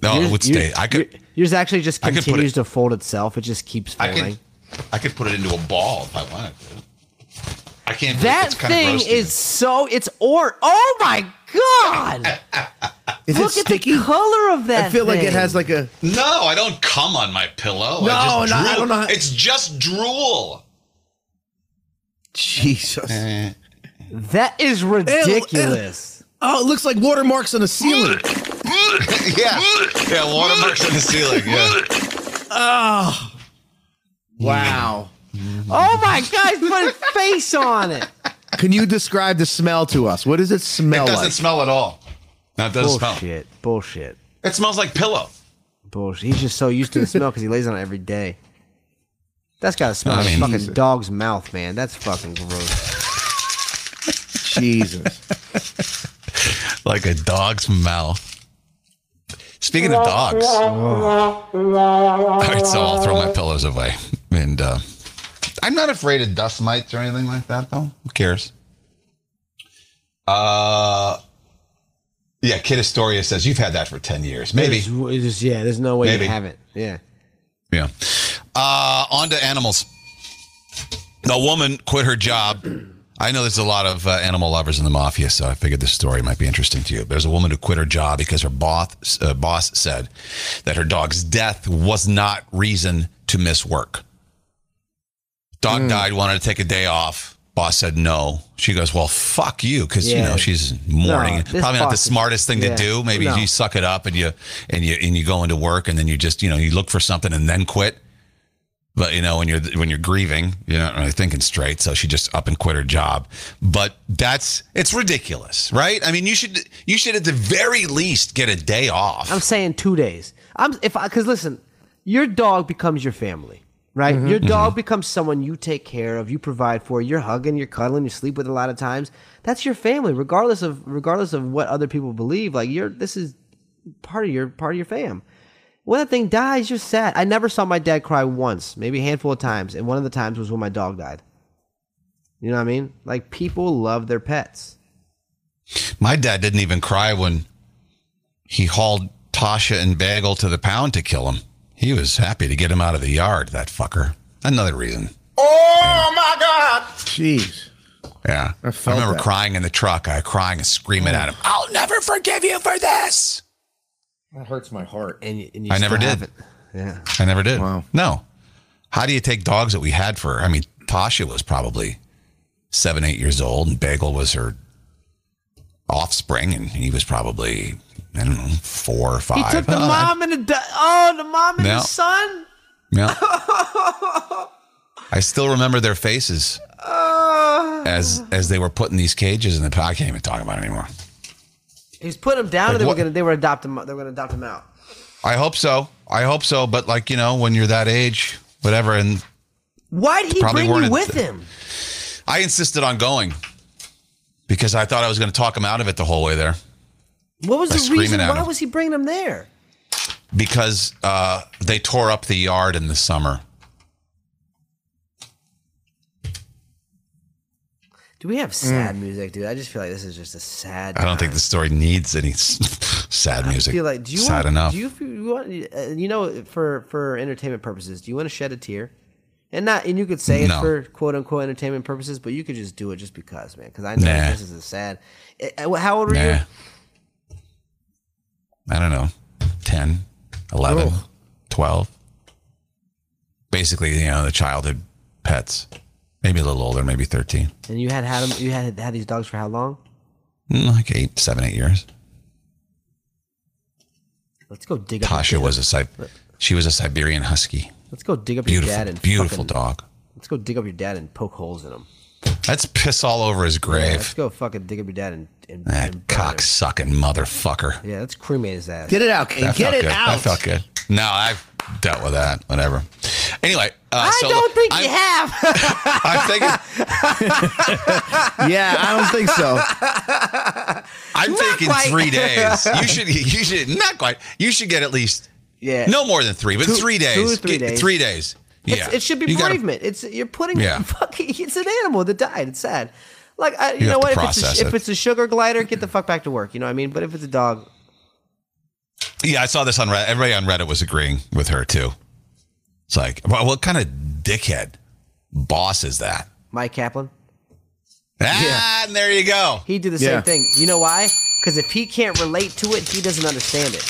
folded. no, it Yours- would yours- stay. I could Yours actually just I could put continues it- to fold itself. It just keeps I folding. could I could put it into a ball if I wanted to. I can't. that it's kinda thing is me. so. It's or. Oh my god! [laughs] Is Look it at sticky? the color of that. I feel like it has like a. No, I don't come on my pillow. No, I just no, I don't know how- It's just drool. Jesus. That is ridiculous. Oh, it looks like watermarks on the ceiling. [laughs] yeah, yeah. Watermarks on the ceiling. Yeah. Oh. Wow. Mm. Oh my god! He's put his face on it. Can you describe the smell to us? What does it smell like? It smell doesn't like? smell at all. No, it doesn't smell. Bullshit. Bullshit. It smells like pillow. Bullshit. He's just so used to the smell because he lays on it every day. That's gotta smell I like mean- fucking Jesus. dog's mouth, man. That's fucking gross. [laughs] Jesus. Like a dog's mouth. Speaking of dogs, all right, so I'll throw my pillows away. And uh, I'm not afraid of dust mites or anything like that, though. Who cares? Uh, yeah, Kid Astoria says you've had that for 10 years. Maybe. There's, there's- yeah, there's no way Maybe. you haven't. Yeah. Yeah. Uh, on to animals. A woman quit her job. I know there's a lot of uh, animal lovers in the mafia, so I figured this story might be interesting to you. There's a woman who quit her job because her boss, uh, boss said that her dog's death was not reason to miss work. Dog died, wanted to take a day off. Boss said no. She goes, well, fuck you, because you know she's mourning. No, Probably not the smartest thing yeah. to do. Maybe No. you suck it up and you and you and you go into work and then you just you know you look for something and then quit. But you know when you're when you're grieving, you're not really thinking straight. So she just up and quit her job. But that's it's ridiculous, right? I mean, you should you should at the very least get a day off. I'm saying two days. I'm if I because listen, your dog becomes your family, right? Mm-hmm. Your dog becomes someone you take care of, you provide for, you're hugging, you're cuddling, you sleep with a lot of times. That's your family, regardless of regardless of what other people believe. Like you're this is part of your part of your fam. When that thing dies, you're sad. I never saw my dad cry once, maybe a handful of times, and one of the times was when my dog died. You know what I mean? Like people love their pets. My dad didn't even cry when he hauled Tasha and Bagel to the pound to kill him. He was happy to get him out of the yard, that fucker. Another reason. Oh yeah. my god. Jeez. Yeah. I, felt remember that. crying in the truck. I crying and screaming at him, I'll never forgive you for this. That hurts my heart. And, and you I never did. haven't. Yeah. I never did. Wow. No. how do you take dogs that we had for? I mean, Tasha was probably seven, eight years old, and Bagel was her offspring, and he was probably I don't know four or five. He took the Oh, I- mom and the da- oh the mom and Yeah. the son. Yeah. [laughs] I still remember their faces uh. as as they were put in these cages in the. I can't even talk about it anymore. He's putting them down, Like and they were gonna they were adopt him. They were gonna adopt him out. I hope so. I hope so. But like you know, when you're that age, whatever, and Why did he bring you with him? I insisted on going because I thought I was going to talk him out of it the whole way there. What was the reason? Why him. was he bringing them there? because uh, they tore up the yard in the summer. Do we have sad music, dude? I just feel like this is just a sad. Mm. I don't think the story needs any [laughs] sad music. I feel like do you sad want, enough. Do you, you want uh, you know for for entertainment purposes? Do you want to shed a tear? And not and you could say it's No. for quote unquote entertainment purposes, but you could just do it just because, man. Because I know Nah. this is a sad. Uh, How old were nah. you? I don't know. 10, 11, Oh. 12. Basically, you know, the childhood pets. Maybe a little older, maybe 13. And you had had them. You had had these dogs for how long? Mm, Like eight, seven, eight years. Let's go dig up. your Tasha was a Si- she was a Siberian Husky. Let's go dig up your Beautiful, dad and beautiful fucking- dog. Let's go dig up your dad and poke holes in him. Let's piss all over his Yeah, grave. let's go fucking dig up your dad and, and, that and cock sucking motherfucker. Yeah, let's cremate his ass. Get it out, Kane. Get it good. out. That felt good. No, I've dealt with that. Whatever. Anyway, uh, I so don't think I'm, you have. [laughs] I'm thinking. [laughs] Yeah, I don't think so. I'm thinking quite. three days. You [laughs] should. You should not quite. You should get at least yeah. no more than three, but Two- three days. two or three Get- days. Three days. It's, Yeah, it should be You gotta- It's you're putting Yeah. fucking. It's an animal that died. It's sad. Like I, you, You know what? If it's, a, if it's a sugar glider, get the fuck back to work. You know what I mean? But if it's a dog, Yeah, I saw this on Reddit. Everybody on Reddit was agreeing with her too. It's like, well, what kind of dickhead boss is that? Mike Kaplan, Ah, and there you go. he did the Yeah. same thing. You know why? Because if he can't relate to it, he doesn't understand it.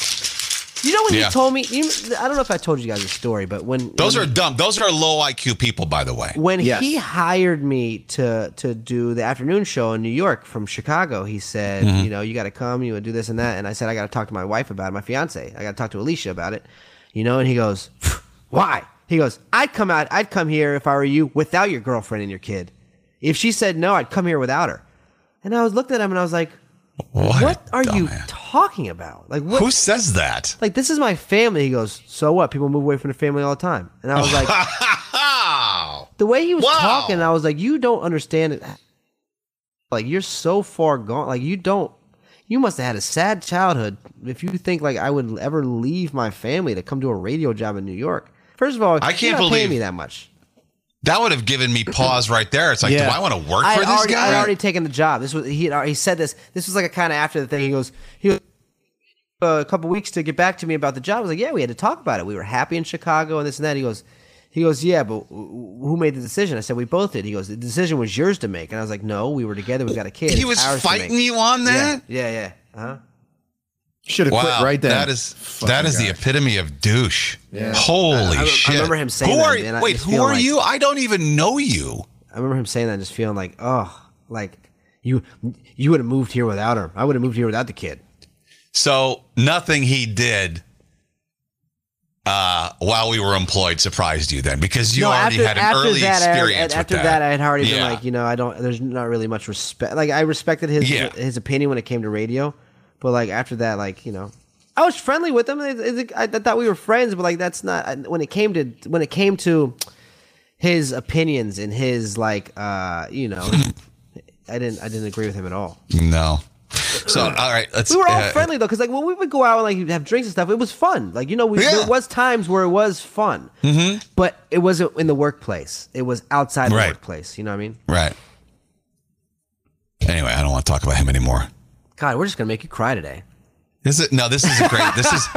You know when Yeah. he told me? You, I don't know if I told you guys a story, but when Those when, are dumb. Those are low IQ people, by the way. when Yes. he hired me to to do the afternoon show in New York from Chicago, he said, Mm-hmm. you know, you got to come, you would do this and that, and I said I got to talk to my wife about it, my fiance, I got to talk to Alicia about it, you know, and he goes, why? He goes, I'd come out, I'd come here if I were you without your girlfriend and your kid. If she said no, I'd come here without her. And I was looked at him and I was like, What, what a are you dumbass. Talking about? Like what? Who says that? like this is my family. He goes, so what? People move away from their family all the time. And I was like, [laughs] the way he was Wow. talking, I was like, you don't understand it. Like you're so far gone. Like you don't. You must have had a sad childhood if you think like I would ever leave my family to come do a radio job in New York. First of all, I can't believe- me that much. That would have given me pause [clears throat] right there. It's like, Yeah. do I want to work I for this already, I guy? had already taken the job. This was he. He said this. This was like a kind of after the thing. He goes, he was uh, a couple weeks to get back to me about the job. I was like, yeah, we had to talk about it. We were happy in Chicago and this and that. He goes, he goes, yeah, but who made the decision? I said we both did. He goes, the decision was yours to make, and I was like, no, we were together. We got a kid. he was fighting make." you on that. Yeah, yeah, yeah. Uh-huh. Should have Wow, quit right then. that is that is the epitome of douche. Holy I- I shit! remember him saying who that, Are, and wait, who are like- you? I don't even know you. I remember him saying that, and just feeling like, oh, like you, you would have moved here without her. I would have moved here without the kid. So nothing he did uh, while we were employed surprised you then, because you No, already had an early that, I- experience with after that. that, I had already been like, you know, I don't. There's not really much respect. Like I respected his Yeah. his opinion when it came to radio, but like after that, like you know, I was friendly with him. It- it- I, I thought we were friends, but like that's not when it came to when it came to his opinions and his like, uh, you know, I didn't I didn't agree with him at all. no. So all right, let's. We were all uh, friendly though, because like when we would go out and like have drinks and stuff, it was fun. Like you know, we, Yeah. there was times where it was fun, mm-hmm. but it wasn't in the workplace. It was outside the Right. workplace. You know what I mean? Right. Anyway, I don't want to talk about him anymore. God, we're just gonna make you cry today. This is no. This is a great. This is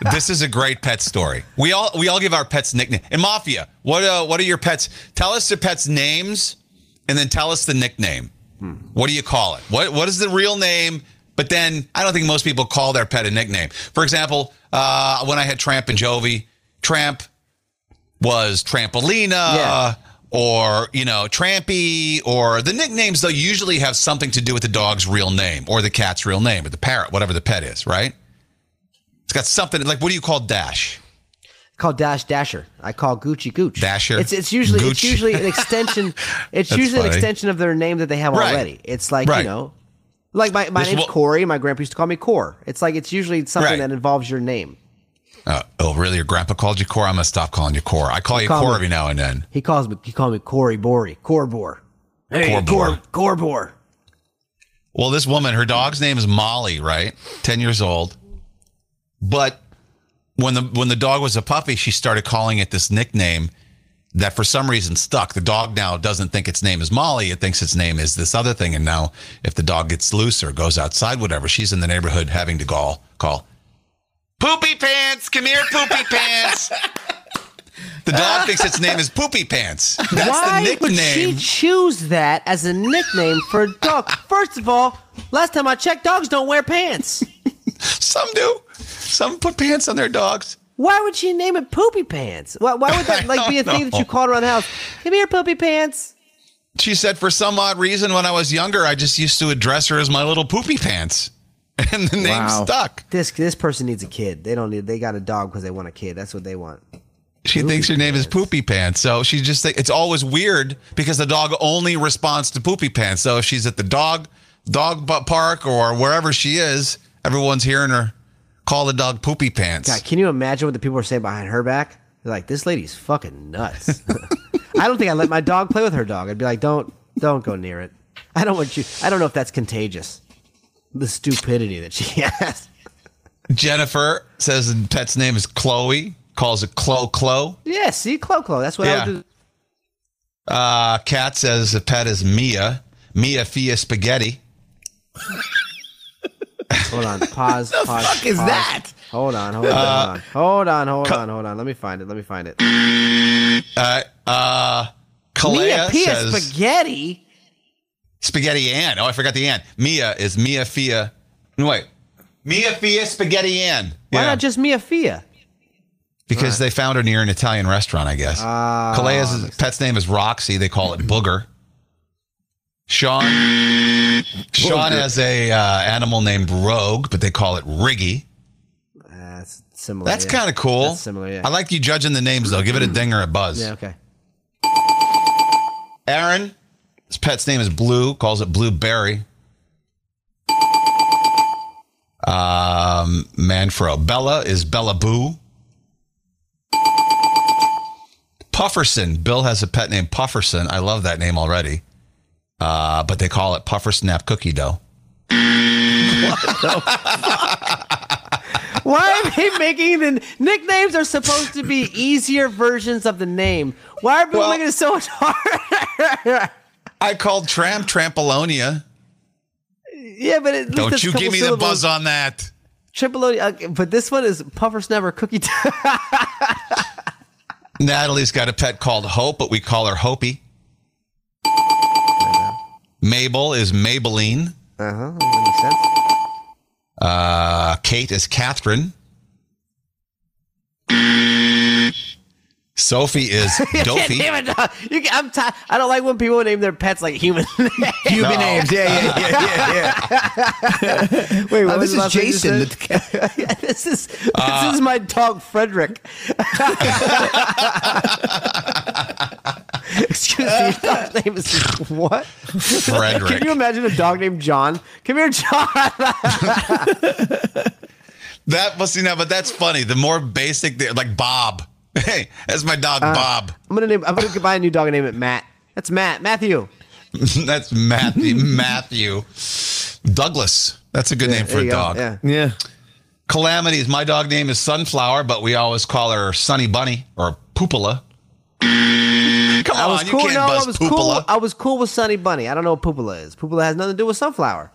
[laughs] this is a great pet story. We all we all give our pets nickname. In Mafia, what uh, what are your pets? Tell us your pets' names, and then tell us the nickname. What do you call it? What what is the real name? But then I don't think most people call their pet a nickname. For example, uh, when I had Tramp and Jovi, Tramp, was Trampolina Yeah. Or, you know, Trampy or the nicknames, though, usually have something to do with the dog's real name or the cat's real name or the parrot, whatever the pet is, right? It's got something like, what do you call Dash? called Dash Dasher. I call Gucci Gooch. Dasher? It's it's usually it's usually an extension. [laughs] It's usually an extension of their name that they have Right. already. It's like Right. you know, like my my This name's wo- Corey. My grandpa used to call me Core. It's like it's usually something Right. that involves your name. Uh, oh, really? Your grandpa called you Core? I'm going to stop calling you Core. I call you call Core me- every now and then. He calls me he called me Corey Bory Corbor. Hey, Corbor. Cor Corbor. Well, this woman, her dog's name is Molly, right? 10 years old. But when the when the dog was a puppy, she started calling it this nickname that for some reason stuck. The dog now doesn't think its name is Molly, it thinks its name is this other thing. And now if the dog gets loose or goes outside, whatever, she's in the neighborhood having to call call Poopy Pants, come here, Poopy [laughs] Pants. The dog thinks its name is Poopy Pants. That's Why the nickname. would she choose that as a nickname for a dog? First of all, last time I checked, dogs don't wear pants. Some do. Some put pants on their dogs. Why would she name it Poopy Pants? Why, why would that like be [laughs] a don't thing that you know. called around the house? Come here, Poopy Pants. She said, for some odd reason, when I was younger, I just used to address her as my little poopy pants. [laughs] And the name Wow. stuck. This this person needs a kid. They don't need. They got a dog because they want a kid. That's what they want. She thinks her name is Poopy Pants. So she just think it's always weird because the dog only responds to Poopy Pants. So if she's at the dog dog bu- park or wherever she is, everyone's hearing her call the dog Poopy Pants. God, can you imagine what the people are saying behind her back? They're like, this lady's fucking nuts. [laughs] I don't think I'd let my dog play with her dog. I'd be like, don't don't go near it. I don't want you. I don't know if that's contagious. The stupidity that she [laughs] has. Jennifer says the pet's name is Chloe, calls it Clo Clo. Yeah, see, Clo Clo. That's what I Yeah. would do. Uh, Kat says the pet is Mia, Mia Fia Spaghetti. Hold on. Pause. [laughs] pause. fuck is that? Hold on. Hold on. hold on. Hold on. Hold on. Let me find it. Let me find it. Uh, uh, Kalea Mia Pia says spaghetti. Spaghetti Ann. Oh, I forgot the Ann. Mia is Mia Fia. No, wait. Mia Fia Spaghetti Ann. Why Yeah, not just Mia Fia? because they found her near an Italian restaurant, I guess. Ah, Kalea's pet's name is Roxy. They call it Booger. Sean. Sean has a uh, animal named Rogue, but they call it Riggy. That's similar. That's yeah. kind of cool. That's similar. Yeah. I like you judging the names though. Give it a ding or a buzz. yeah. Okay. Aaron, his pet's name is Blue, calls it Blueberry. Um, Manfro. Bella is Bella Boo. Pufferson. Bill has a pet named Pufferson. I love that name already. Uh, but they call it Puffer Snap Cookie Dough. [laughs] Why are they making the nicknames are supposed to be easier versions of the name? Why are people Well- making it so harder? [laughs] I called Tramp trampolonia. yeah, but at least Don't you give me the buzz on that. O, uh, but this one is Puffer Snapper Cookie. T- [laughs] Natalie's got a pet called Hope, but we call her Hopi. Mabel is Maybelline. uh huh. Makes sense. Uh, Kate is Catherine. Sophie is [laughs] Dopey. Damn it, dog. You can, I'm ti- don't like when people name their pets like human. [laughs] names. Human No. names. Yeah, yeah, yeah, yeah, yeah. [laughs] Wait, Uh, what was this is last thing Jason. said? The- Yeah, this is this Uh, is my dog Frederick. Excuse me, dog's name is what? Frederick. Can you imagine a dog named John? Come here, John. That must you know, but that's funny. The more basic, the- like Bob. Hey, that's my dog uh, Bob. I'm gonna name. I'm gonna buy a new dog and name it Matt. That's Matt. Matthew. [laughs] that's Matthew. [laughs] Matthew. Douglas. That's a good name for a you go. dog. Yeah. yeah. Calamities. My dog name is Sunflower, but we always call her Sunny Bunny or Poopala. Come I was on, cool. you can't No, I buzz was Poopala. cool. I was cool with Sunny Bunny. I don't know what Poopala is. Poopala has nothing to do with sunflower.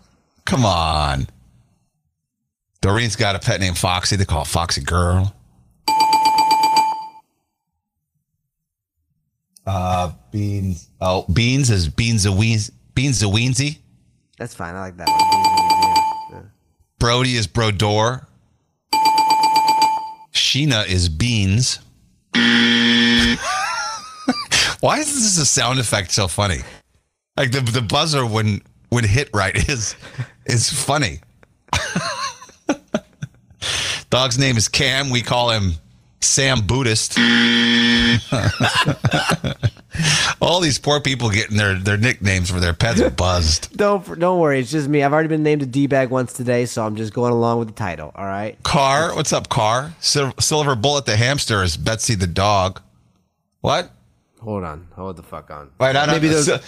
Come on. Doreen's got a pet named Foxy. They call it Foxy Girl. Uh, Beans. Oh, Beans is Beans a Weens. Beans a Weensy. That's fine. I like that one. Yeah. Brody is Brodor. Sheena is Beans. [laughs] Why is this a sound effect so funny? Like the the buzzer when when hit right is is funny. [laughs] Dog's name is Cam. We call him Sam Buddhist. [laughs] All these poor people getting their, their nicknames for their pets buzzed. [laughs] Don't don't worry, it's just me. I've already been named a d bag once today, so I'm just going along with the title. All right. Car, what's up, Car? Sil- Silver Bullet the hamster is Betsy the dog. What? Hold on. Hold the fuck on. Wait, I don't, Maybe those- Sil-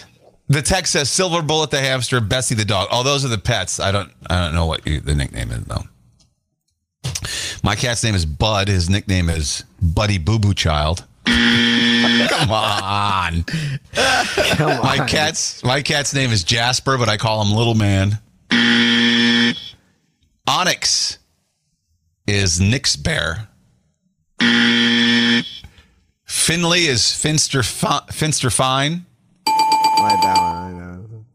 the text says Silver Bullet the hamster, Bessie the dog. Oh, those are the pets. I don't I don't know what you, the nickname is though. My cat's name is Bud. His nickname is Buddy Boo Boo Child. Come on. Come on. My cat's my cat's name is Jasper, but I call him Little Man. Onyx is Nick's bear. Finley is Finster Fi- Finster Fine. My bad I know.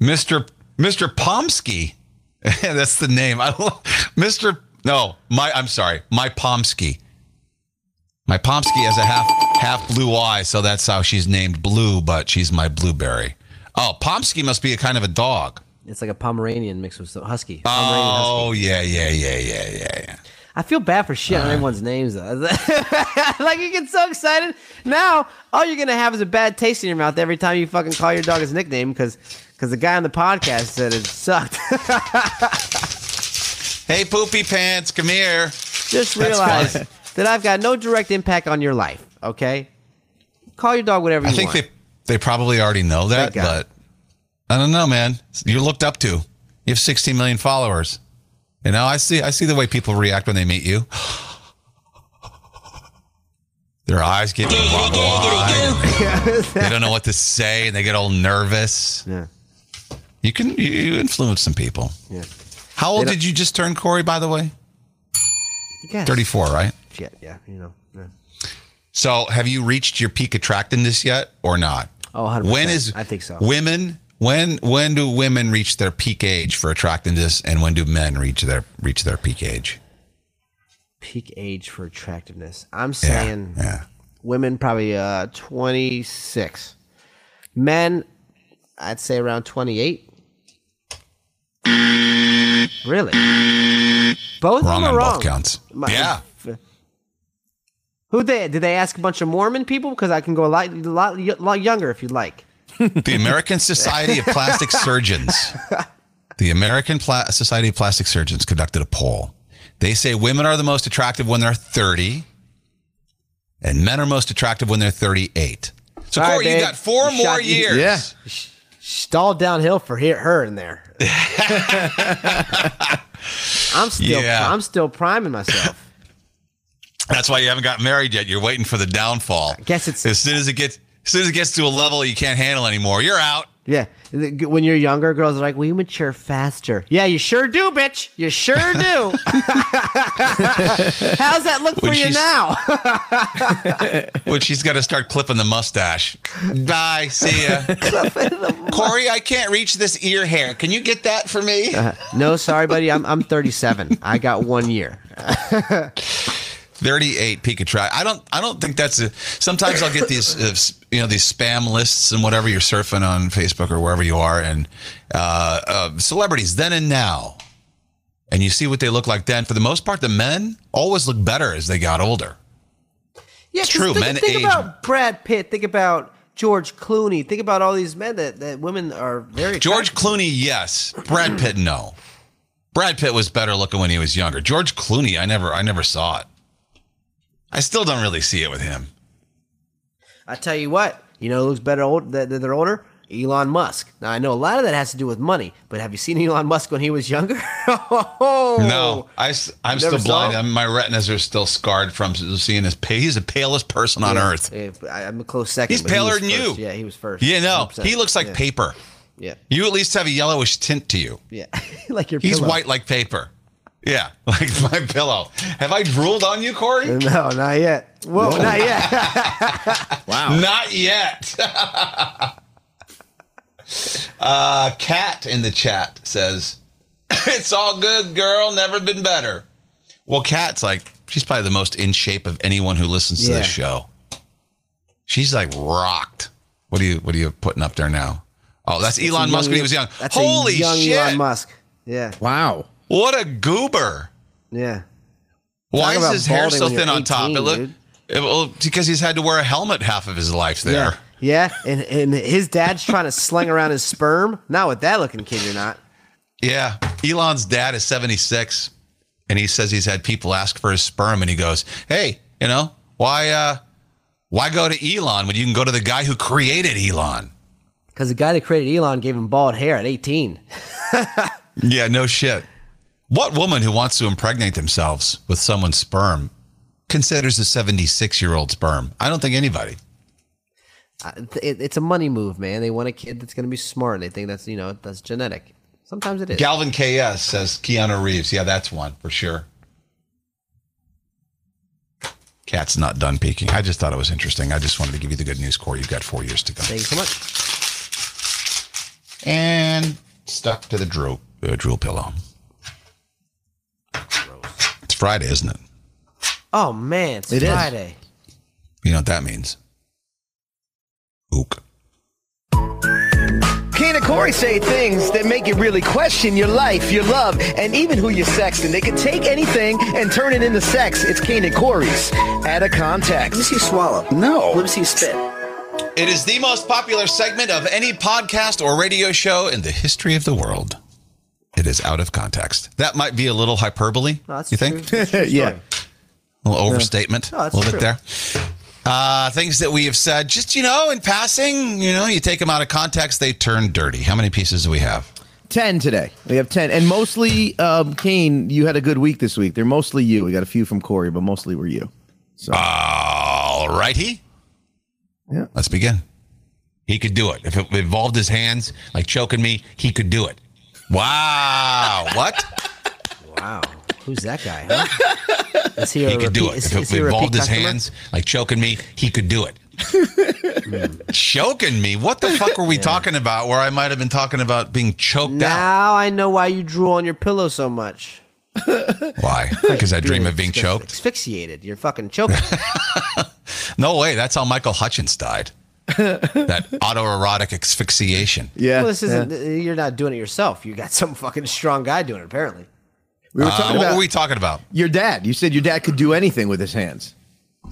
Mr. Mr. Pomsky. [laughs] That's the name. I love Mr. No, my I'm sorry. My Pomsky. My Pomsky has a half half blue eye, so that's how she's named Blue, but she's my blueberry. Oh, Pomsky must be a kind of a dog. It's like a Pomeranian mixed with husky. Pomeranian oh, husky. Oh, yeah, yeah, yeah, yeah, yeah, yeah. I feel bad for shit on uh. everyone's names though. [laughs] like you get so excited. Now all you're gonna have is a bad taste in your mouth every time you fucking call your dog his nickname because because the guy on the podcast said it sucked. [laughs] Hey, Poopy Pants, come here. Just realize that I've got no direct impact on your life. Okay, call your dog whatever you want. I think want. they they probably already know that, but I don't know, man. You're looked up to. You have 16 million followers. You know, I see I see the way people react when they meet you. [gasps] Their eyes get wide. [laughs] they don't know what to say, and they get all nervous. Yeah. You can you, influence some people. Yeah. How old did you just turn, Corey? By the way, Yes. 34, right? Shit. Yeah. You know. Yeah. So, have you reached your peak attractiveness yet, or not? Oh, 100%. When is I think so. Women when when do women reach their peak age for attractiveness, and when do men reach their reach their peak age? Peak age for attractiveness. I'm saying, Yeah, yeah. women probably uh 26. Men, I'd say around 28. Really? Both of Wrong them on are both wrong. counts. My- yeah. Who they did they ask a bunch of Mormon people? Because I can go a lot, lot, lot younger if you'd like. The American Society of Plastic [laughs] Surgeons. The American Pla- Society of Plastic Surgeons conducted a poll. They say women are the most attractive when they're 30, and men are most attractive when they're 38. So, All right, Corey, you got four You more shot- years. Yeah. Stall downhill for he- her in there. [laughs] I'm still, Yeah. I'm still priming myself. That's why you haven't got married yet. You're waiting for the downfall. I guess it's- as soon as it gets as soon as it gets to a level you can't handle anymore, you're out. Yeah, when you're younger, girls are like, "We mature faster." Yeah, you sure do, bitch. You sure do. [laughs] How's that look When for you now? [laughs] [laughs] When she's got to start clipping the mustache. Bye. See ya. Corey, I can't reach this ear hair. Can you get that for me? Uh, no, sorry, buddy. I'm I'm 37. I got one year. 38 peak attract. I don't. I don't think that's a. Sometimes I'll get these, [laughs] uh, you know, these spam lists and whatever you're surfing on Facebook or wherever you are, and uh, uh, celebrities then and now, and you see what they look like then. For the most part, the men always look better as they got older. Yeah, It's true, Think, men think age- about Brad Pitt. Think about George Clooney. Think about all these men that, that women are very. George Clooney, yes. Brad Pitt, no. Brad Pitt was better looking when he was younger. George Clooney, I never, I never saw it. I still don't really see it with him. I tell you what, you know, who looks better old that they're older. Elon Musk. Now I know a lot of that has to do with money, but have you seen Elon Musk when he was younger? [laughs] oh, No, I, am still blind. I'm- my retinas are still scarred from seeing his. He's the palest person on Yeah, earth. yeah, I'm a close second. He's but he paler than first. you. Yeah, he was first. Yeah, no, 100%. he looks like yeah. paper. Yeah, You at least have a yellowish tint to you. yeah, [laughs] like your. He's pillow. white like paper. Yeah, [laughs] like my pillow. Have I drooled on you, Corey? No, not yet. Whoa, not yet. [laughs] Wow. Not yet. [laughs] uh, Cat in the chat says, "It's all good, girl. Never been better." Well, Cat's like she's probably the most in shape of anyone who listens to Yeah. this show. She's like rocked. What are you What are you putting up there now? Oh, that's That's Elon Musk young- when he was young. That's Holy a young shit! Elon Musk. Yeah, Wow. What a goober! yeah. Why Talk is his hair so thin on top? It look, it- well, because he's had to wear a helmet half of his life there. Yeah, yeah, and and his dad's trying to sling around his sperm. Not with that looking kid, you're not. Yeah. Elon's dad is 76 and he says he's had people ask for his sperm and he goes, "Hey, you know, why uh why go to Elon when you can go to the guy who created Elon?" Because the guy that created Elon gave him bald hair at 18. [laughs] Yeah, no shit. What woman who wants to impregnate themselves with someone's sperm considers a 76-year-old sperm? I don't think anybody. Uh, it- it's a money move, man. They want a kid that's going to be smart. They think that's you know that's genetic. Sometimes it is. Galvin KS says Keanu Reeves. Yeah, that's one for sure. Cat's not done peeking. I just thought it was interesting. I just wanted to give you the good news, Corey. You've got four years to go. Thank you so much. and stuck to the drool uh, drool pillow. It's Friday, isn't it? Oh man, it's It is. Friday. You know what that means? Ook. Kane and Corey say things that make you really question your life, your love, and even who you're sexting. They can take anything and turn it into sex. It's Kane and Corey's out of context. Let me see you swallow. No. Let me see you spit. It is the most popular segment of any podcast or radio show in the history of the world. It is out of context. That might be a little hyperbole. No, that's you think? A true [laughs] Yeah. A little overstatement. No, that's a little true. bit there. Uh, things that we have said, just you know, in passing, you know, you take them out of context, they turn dirty. How many pieces do we have? 10 today. We have 10. And mostly, um, Kane, you had a good week this week. They're mostly you. We got a few from Corey, but mostly were you. So, All righty. Yeah. Let's begin. He could do it. If it involved his hands, like choking me, he could do it. Wow. what? Wow, who's that guy? Huh? [laughs] Is he, a He could do repeat- it. Is, If is it he a involved his customer? hands, like choking me, he could do it. Hmm. choking me? What the fuck were we talking about where I might have been talking about being choked out? Now I know why you drew on your pillow so much. [laughs] Why? [laughs] Because I dream of being choked? Asphyxiated. You're fucking choking. No way. That's how Michael Hutchence died. That autoerotic asphyxiation. yeah. well, this isn't. yeah. You're not doing it yourself. You got some fucking strong guy doing it. Apparently. We were Uh, talking what about were we talking about? your dad. You said your dad could do anything with his hands.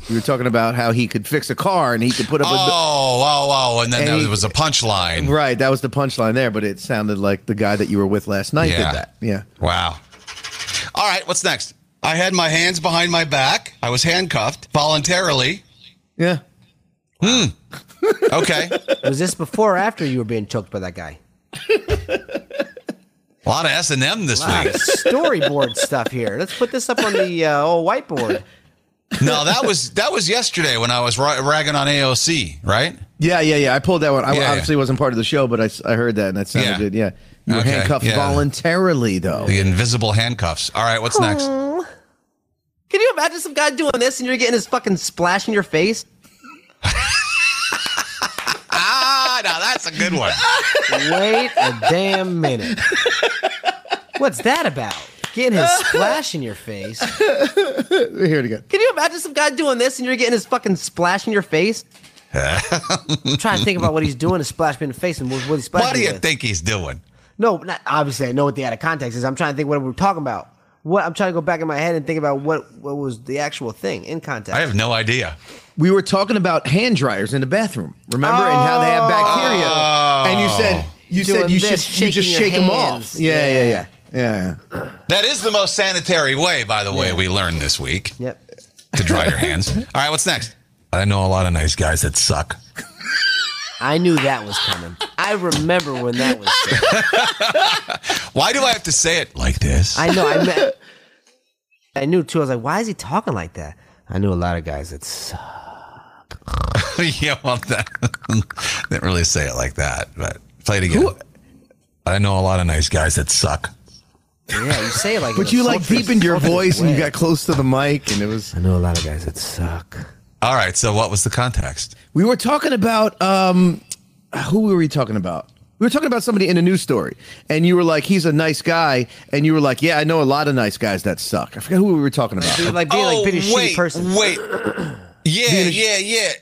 You were talking about how he could fix a car and he could put up Oh, oh, oh. And then And there he- was a punchline. Right. That was the punchline there, but it sounded like the guy that you were with last night Yeah. did that. Yeah. Wow. All right, what's next? I had my hands behind my back. I was handcuffed voluntarily. Yeah. Okay. Was this before or after you were being choked by that guy? A lot of S and M this Wow, week. storyboard stuff here. Let's put this up on the uh, old whiteboard. No, that was that was yesterday when I was ra- ragging on AOC, right? Yeah, yeah, yeah. I pulled that one. I Yeah, obviously wasn't part of the show, but I, s- I heard that and that sounded Yeah. good. Yeah. You were Okay, handcuffed yeah. voluntarily, though. The invisible handcuffs. All right, what's next? Can you imagine some guy doing this and you're getting his fucking splash in your face? [laughs] Now that's a good one. [laughs] Wait a damn minute. What's that about? Getting his splash in your face. Here it again. Can you imagine some guy doing this and you're getting his fucking splash in your face? I'm [laughs] trying to think about what he's doing to splash me in the face and what, what he's splashing What do you with. think he's doing? No, not, obviously I know what the out of context is. I'm trying to think what we're talking about. What I'm trying to go back in my head and think about what what was the actual thing in context. I have no idea. We were talking about hand dryers in the bathroom. Remember, and how they have oh. bacteria. And you said you Doing said you this, should you just shake your them off. Yeah, yeah, Yeah. yeah, yeah. That is the most sanitary way, by the way, we learned this week Yep. to dry your hands. [laughs] All right, what's next? I know a lot of nice guys that suck. I knew that was coming. I remember when that was said. [laughs] Why do I have to say it like this? I know. I met. I knew too. I was like, why is he talking like that? I knew a lot of guys that suck. [laughs] yeah, well, that, [laughs] didn't really say it like that, but play it again. I know a lot of nice guys that suck. Yeah, you say it like. But you like deepened your sultry voice and you got close to the mic, and it was. I know a lot of guys that suck. All right, so what was the context? We were talking about um, who were we talking about? We were talking about somebody in a news story, and you were like, "He's a nice guy," and you were like, "Yeah, I know a lot of nice guys that suck." I forget who we were talking about. Like being oh, like being a wait, shitty person. wait. [clears throat] Yeah, yeah, yeah.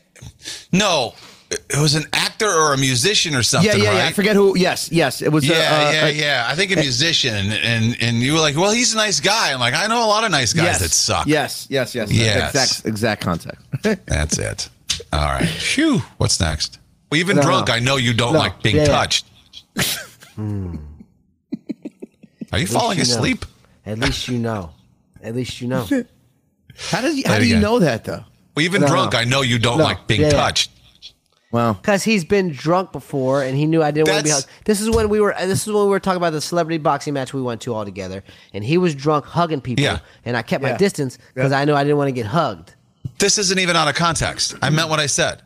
No, it was an actor or a musician or something, yeah, yeah, right? yeah. I forget who. Yes, yes. It was. Yeah, uh, uh, yeah, uh, yeah. I think a musician, and and you were like, "Well, he's a nice guy." I'm like, "I know a lot of nice guys yes, that suck." Yes, yes, yes. Yes. Exact, exact context. [laughs] That's it. All right. Phew. What's next? Well, even No, drunk, no. I know you don't No. like being Yeah, yeah. touched. [laughs] Are you falling least you know. asleep? At least you know. At least you know. [laughs] How does how do you know that though? Well, even No, drunk, no. I know you don't No. like being Yeah, yeah. touched. Well, Because he's been drunk before, and he knew I didn't want to be. Hugged. This is when we were. This is when we were talking about the celebrity boxing match we went to all together, and he was drunk hugging people, Yeah. and I kept my distance because I knew I didn't want to get hugged. This isn't even out of context. I meant what I said.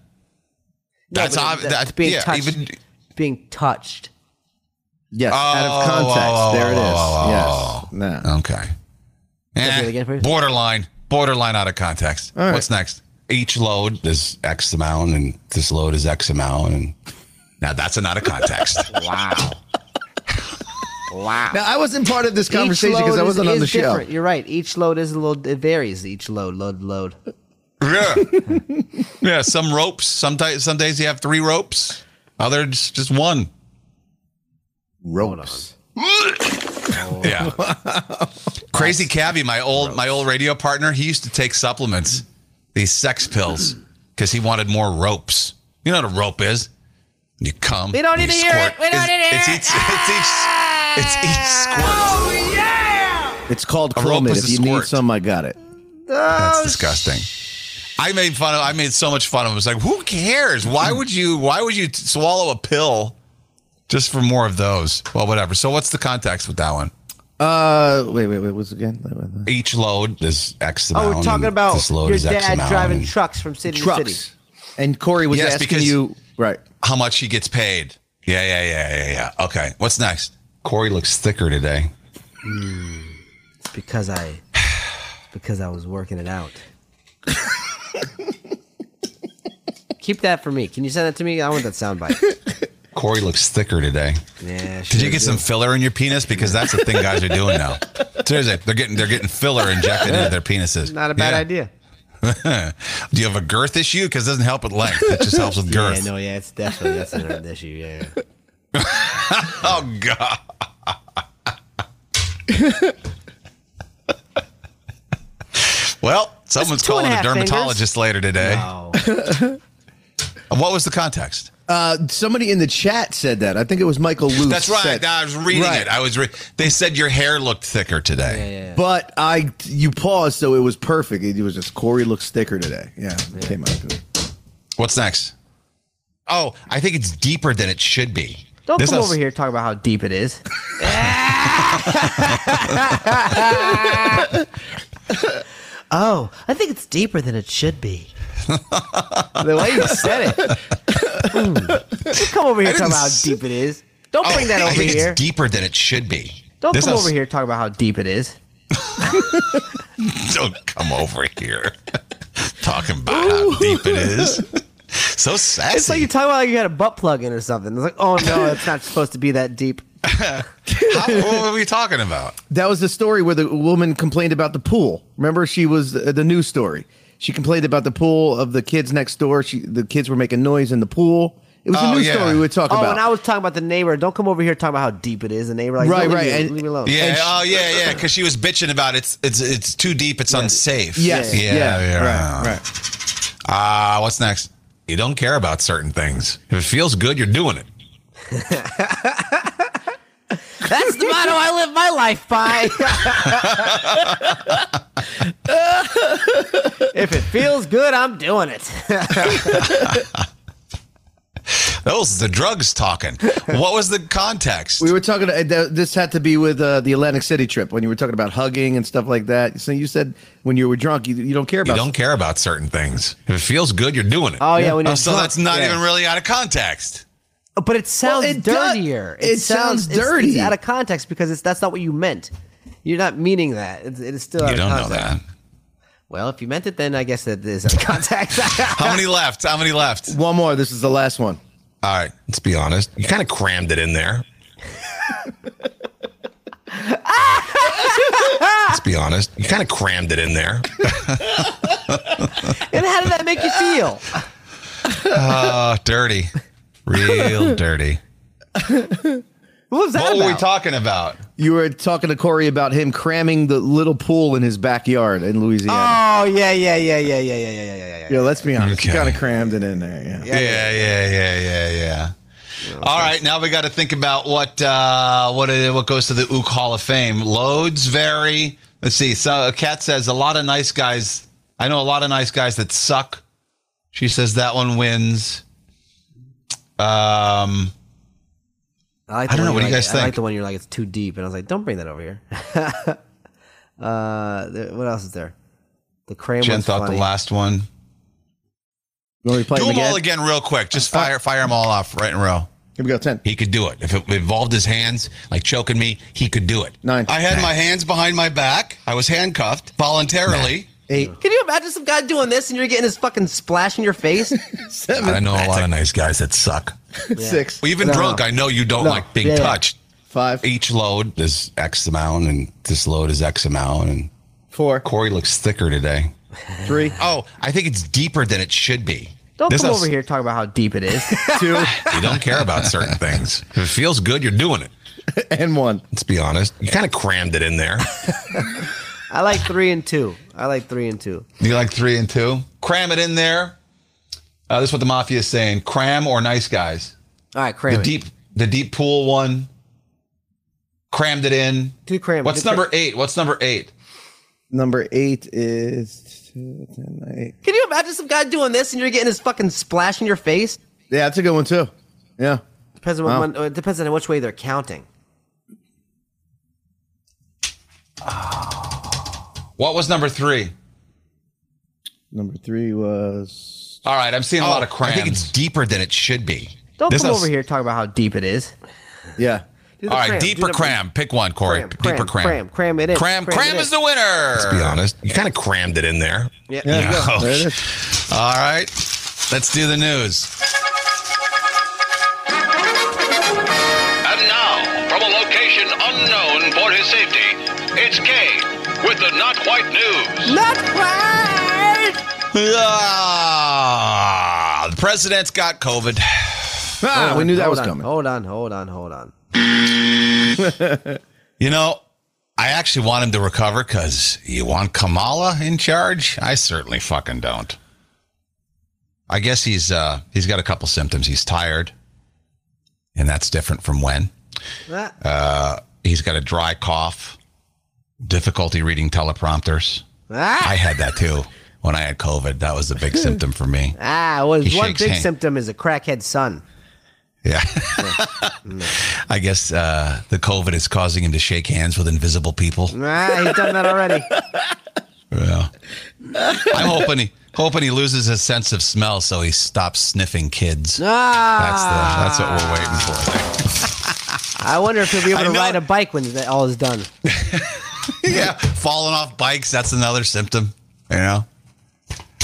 That's but ob- that- that- being yeah, touched. even- being touched. yes, out Oh, of context. oh, there it is. oh, yes. No. Okay. Eh, it again, please. borderline. Borderline out of context. All right. What's next? Each load is X amount, and this load is X amount, and Now that's an out of context. [laughs] Wow. wow. Now I wasn't part of this conversation because I wasn't on is the show. different. You're right. Each load is a little. It varies. Each load, load, load. yeah. [laughs] yeah. Some ropes. Some, di- some days you have three ropes. Others just one. Ropes. [laughs] Yeah. [laughs] Crazy Cabby, my old my old radio partner, he used to take supplements, these sex pills, [clears throat] because he wanted more ropes. You know what a rope is? You come. We don't you need to hear it. We don't it's, need to hear it's it. Each, it's each. It's each ah! squirt. Oh, it's called A rope is If a you need squirt. some, I got it. That's oh, disgusting. I made fun of. I made so much fun of him. It's like, who cares? Why [clears throat] would you? Why would you swallow a pill just for more of those? Well, whatever. So, what's the context with that one? Uh, wait, wait, wait. What's it again? each load is X amount. Oh, we're talking about this load your is X dad amount, driving trucks from city to city. And Corey was Yes, asking you. Right. How much he gets paid? Yeah, yeah, yeah, yeah, yeah. Okay. What's next? Corey looks thicker today. It's because I. It's because I was working it out. [laughs] Keep that for me. Can you send that to me? I want that soundbite. Corey looks thicker today. Yeah. Did you get some filler in your penis? Because that's the thing guys are doing now. [laughs] Seriously, they're getting they're getting filler injected into their penises. Not a bad Yeah. idea. [laughs] Do you have a girth issue? Because it doesn't help with length. It just helps with [laughs] girth. Yeah, no, yeah, it's definitely that's an issue. Yeah. yeah. Oh God. well, someone's two and calling a a half dermatologist later today. Wow. What was the context? Uh, somebody in the chat said that. I think it was Michael Luce. That's right. said- I was reading Right. it. I was. Re- they said your hair looked thicker today. Yeah, yeah. But I, you paused, so it was perfect. It was just Corey looks thicker today. Yeah, it came out good. What's next? Oh, I think it's deeper than it should be. Don't This come is- over here and talk about how deep it is. [laughs] [laughs] oh, I think it's deeper than it should be. The way you said it. Come over here I and talk about how deep it is. Don't Oh, bring that I over think here. It's deeper than it should be. Don't This come is- over here and talk about how deep it is. [laughs] Don't come over here [laughs] talking about how deep it is. [laughs] So sassy. It's like you talk about like you had a butt plug in or something. It's like, oh no, it's not supposed to be that deep. How- what were we talking about? That was the story where the woman complained about the pool. Remember, she was uh, the news story. She complained about the pool of the kids next door. She, the kids were making noise in the pool. It was Oh, a news yeah. story we were talking Oh, about. and I was talking about the neighbor. Don't come over here talking about how deep it is. The neighbor, like, Right, "No, leave right, me- and- leave me alone. Yeah. She- oh, yeah, yeah. Because she was bitching about it's it's it's too deep. It's unsafe. yes, Yeah. yeah, yeah. right, right. Ah, what's next? You don't care about certain things. If it feels good, you're doing it. [laughs] That's the motto I live my life by. if it feels good, I'm doing it. Those the drugs talking. What was the context? We were talking. Uh, this had to be with uh, the Atlantic City trip when you were talking about hugging and stuff like that. So you said when you were drunk, you, you don't care about. you about. don't care about certain things. If it feels good, you're doing it. Oh, yeah, when you're so drunk, that's not yeah. even really out of context. But it sounds it does- dirtier. it sounds it's- dirty. It's, out of context because it's that's not what you meant. You're not meaning that. It's, it is still out You of don't know context. that. Well, if you meant it, then I guess that is out of context. [laughs] [laughs] How many left? How many left? One more. This is the last one. All right, let's be honest. You kind of crammed it in there. let's be honest. You kind of crammed it in there. And how did that make you feel? Oh, [laughs] dirty. Real dirty. What was that What were we talking about? You were talking to Corey about him cramming the little pool in his backyard in Louisiana. Oh yeah, yeah, yeah, yeah, yeah, yeah, yeah, yeah, yeah, yeah. yeah, let's be honest. You Okay. kind of crammed it in there. Yeah. Yeah, yeah, yeah, yeah, yeah. All right, now we got to think about what uh, what uh, what goes to the Ook Hall of Fame. Loads vary. Let's see. So Kat says a lot of nice guys. I know a lot of nice guys that suck. She says that one wins. Um, I, like I don't know. What do you you're guys like, I like think? the one you're like it's too deep, and I was like, don't bring that over here. [laughs] uh, there- what else is there? The cram Jen thought funny. the last one. You want me to play Do them them all again? again real quick. Just fire fire them all off right in a row. Here we go. Ten. He could do it. If it involved his hands, like choking me, he could do it. Nine. I had my hands behind my back. I was handcuffed voluntarily. Eight. Can you imagine some guy doing this and you're getting his fucking splash in your face? [laughs] Seven. I know a lot of nice guys that suck. [laughs] Six. Well, even No. drunk, I know you don't No. like being Yeah, yeah. touched. Five. Each load is X amount, and this load is X amount. And Four. Corey looks thicker today. Three. Oh, I think it's deeper than it should be. Don't This come is- over here and talk about how deep it is. [laughs] Two. You don't care about certain things. If it feels good, you're doing it. and one. let's be honest, you kind of crammed it in there. I like three and two. I like three and two. You like three and two? Cram it in there. Uh, this is what the mafia is saying: cram or nice guys. All right, cram the it. deep, the deep pool one. Crammed it in. Do cram. What's do cram- number eight? What's number eight? Number eight is two, ten, eight. Can you imagine some guy doing this and you're getting his fucking splash in your face? Yeah, that's a good one too. Yeah. Depends on Wow. what, it depends on which way they're counting. What was number three? Number three was All right, I'm seeing a lot of cram. I think it's deeper than it should be. Don't This come is- over here and talk about how deep it is. yeah. Do All right, cram. deep Do or cram? Pick one, Corey. Cram, deep cram, or cram? cram, cram it in. Cram, Cram cram it is in. the winner. Let's be honest, you kind of crammed it in there. Yeah. Yeah. Yeah. There it is. [laughs] All right, let's do the news. And now, from a location unknown for his safety, it's Kane with the Not White News. Not quite. Ah, the president's got COVID. Ah, we knew that was on, coming. Hold on, hold on, hold on. [laughs] You know, I actually want him to recover because you want Kamala in charge. I certainly fucking don't. I guess he's uh he's got a couple symptoms. He's tired, and that's different from when. Ah, Uh, he's got a dry cough, difficulty reading teleprompters. ah, I had that too when I had COVID. That was a big symptom for me. ah, well, He one big hand. symptom is a crackhead son. Yeah. [laughs] I guess uh, the COVID is causing him to shake hands with invisible people. Ah, he's done that already. Yeah. I'm hoping he hoping he loses his sense of smell so he stops sniffing kids. Ah, That's the that's what we're waiting for. [laughs] I wonder if he'll be I able to know- ride a bike when all is done. [laughs] [laughs] yeah, falling off bikes, that's another symptom, you know.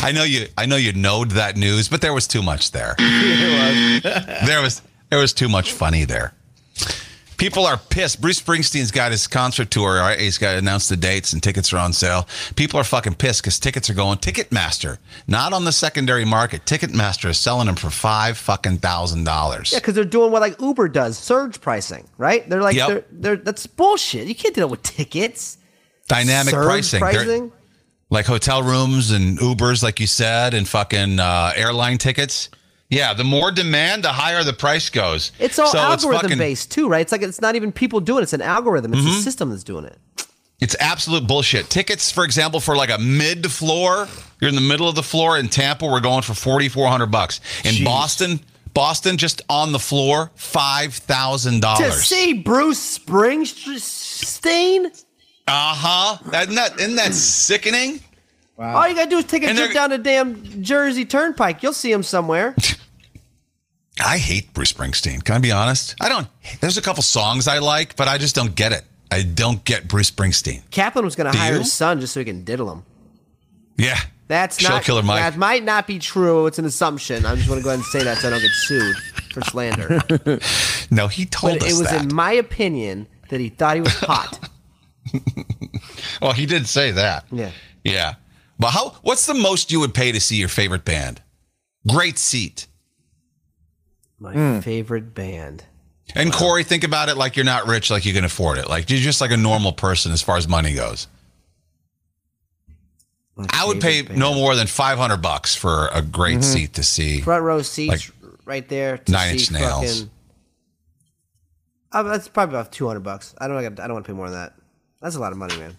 I know you I know you knowed that news, but there was too much there. [laughs] there was there was too much funny there. People are pissed. Bruce Springsteen's got his concert tour. Right? He's got announced the dates and tickets are on sale. People are fucking pissed because tickets are going Ticketmaster, not on the secondary market. Ticketmaster is selling them for five fucking thousand dollars. Yeah, because they're doing what like Uber does, surge pricing, right? They're like, Yep. they're, they're that's bullshit. You can't do that with tickets. Dynamic surge pricing. Pricing. like hotel rooms and Ubers, like you said, and fucking uh, airline tickets. Yeah, the more demand, the higher the price goes. It's all So algorithm fucking- based too, right? It's like it's not even people doing it; it's an algorithm. It's Mm-hmm. the system that's doing it. It's absolute bullshit. Tickets, for example, for like a mid floor, you're in the middle of the floor in Tampa, we're going for forty four hundred bucks. In Boston, Boston, just on the floor, $5,000. To dollars. see Bruce Springsteen, Uh huh. Isn't that isn't that sickening? Wow. all you gotta do is take a And trip down to damn Jersey Turnpike. You'll see him somewhere. [laughs] I hate Bruce Springsteen. Can I be honest? I don't. There's a couple songs I like, but I just don't get it. I don't get Bruce Springsteen. Kaplan was gonna hire you? his son just so he can diddle him. Yeah. That's Show not killer Mike. That might not be true. It's an assumption. I just want to go ahead and say that so I don't get sued. for slander. [laughs] No, he told but us it was that. in my opinion that he thought he was hot. [laughs] well, he did say that. Yeah. Yeah. But how? What's the most you would pay to see your favorite band? Great seat. My Hmm. favorite band. And Corey, think about it like you're not rich, like you can afford it. Like you're just like a normal person as far as money goes. I would pay favorite no more than 500 bucks for a great Mhm. seat to see. Front row seats Like right there. To Nine see Inch Nails. fucking- Uh, that's probably about two hundred bucks. I don't. I don't want to pay more than that. That's a lot of money, man.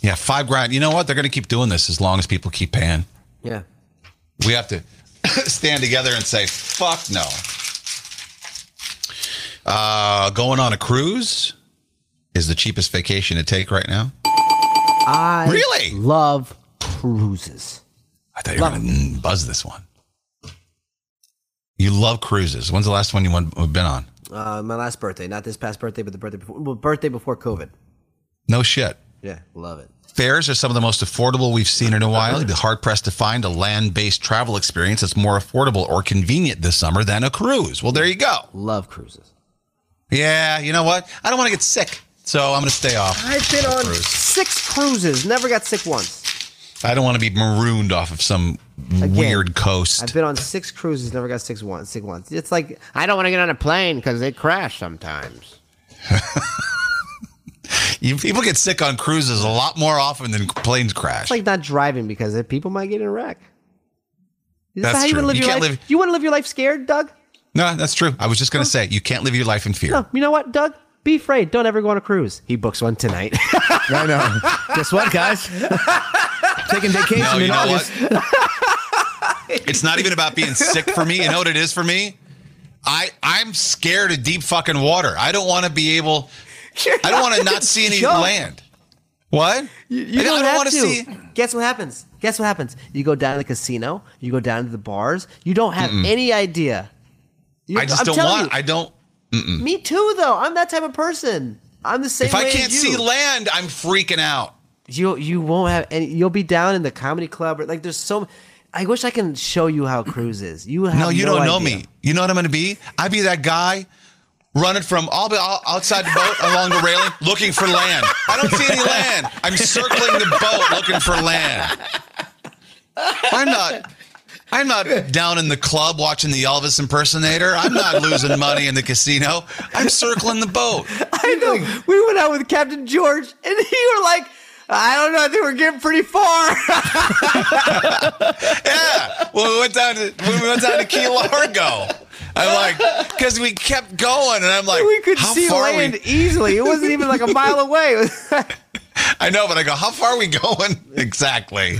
Yeah, five grand. You know what? They're going to keep doing this as long as people keep paying. Yeah. We have to [laughs] stand together and say, fuck no. Uh, going on a cruise is the cheapest vacation to take right now. I Really? love cruises. I thought you were going to buzz this one. You love cruises. When's the last one you went, been on? Uh, my last birthday, not this past birthday, but the birthday before. Well, birthday before COVID. No shit. Yeah, love it. Fares are some of the most affordable we've seen in a while. You'd be hard pressed to find a land based travel experience that's more affordable or convenient this summer than a cruise. Well, there you go. Love cruises. Yeah, you know what? I don't want to get sick, so I'm going to stay off. I've been on Cruise. six cruises, never got sick once. I don't want to be marooned off of some weird coast. I've been on six cruises, never got sick once. Sick once. It's like I don't want to get on a plane because they crash sometimes. [laughs] You, people get sick on cruises a lot more often than planes crash. It's like not driving because people might get in a wreck. Is That's how you true. want to live You your can't life? live- You want to live your life scared, Doug? no, that's true. I was just going to say, you can't live your life in fear. No. You know what, Doug? Be afraid. Don't ever go on a cruise. He books one tonight. [laughs] I know. Guess what, guys? Taking vacation No, you in know August. [laughs] It's not even about being sick for me. You know what it is for me? I I'm scared of deep fucking water. I don't want to be able. I don't want to not see any Jump. land. What? You, you I don't, don't wanna to. see- Guess what happens? Guess what happens? You go down to the casino. You go down to the bars. You don't have Mm-mm. any idea. You- I just I'm don't telling want. you. I don't. Mm-mm. Me too, though. I'm that type of person. I'm the same. If I way as can't you. see land, I'm freaking out. you you won't have any. You'll be down in the comedy club or like there's so. I wish I can show you how cruise is. You have No, you don't know me. You know what I'm going to be? I'd be that guy running from all the outside the boat along the railing looking for land. I don't see any land. I'm circling the boat looking for land. I'm not. I'm not down in the club watching the Elvis impersonator. I'm not losing money in the casino. I'm circling the boat. I know. We went out with Captain George, and you were like, I don't know. I think we're getting pretty far. [laughs] Yeah. Well, we went down to we went down to Key Largo. I'm like, [laughs] because we kept going, and I'm like, we could how see far land we? easily. It wasn't even like a mile [laughs] away. I know, but I go, how far are we going? [laughs] Exactly.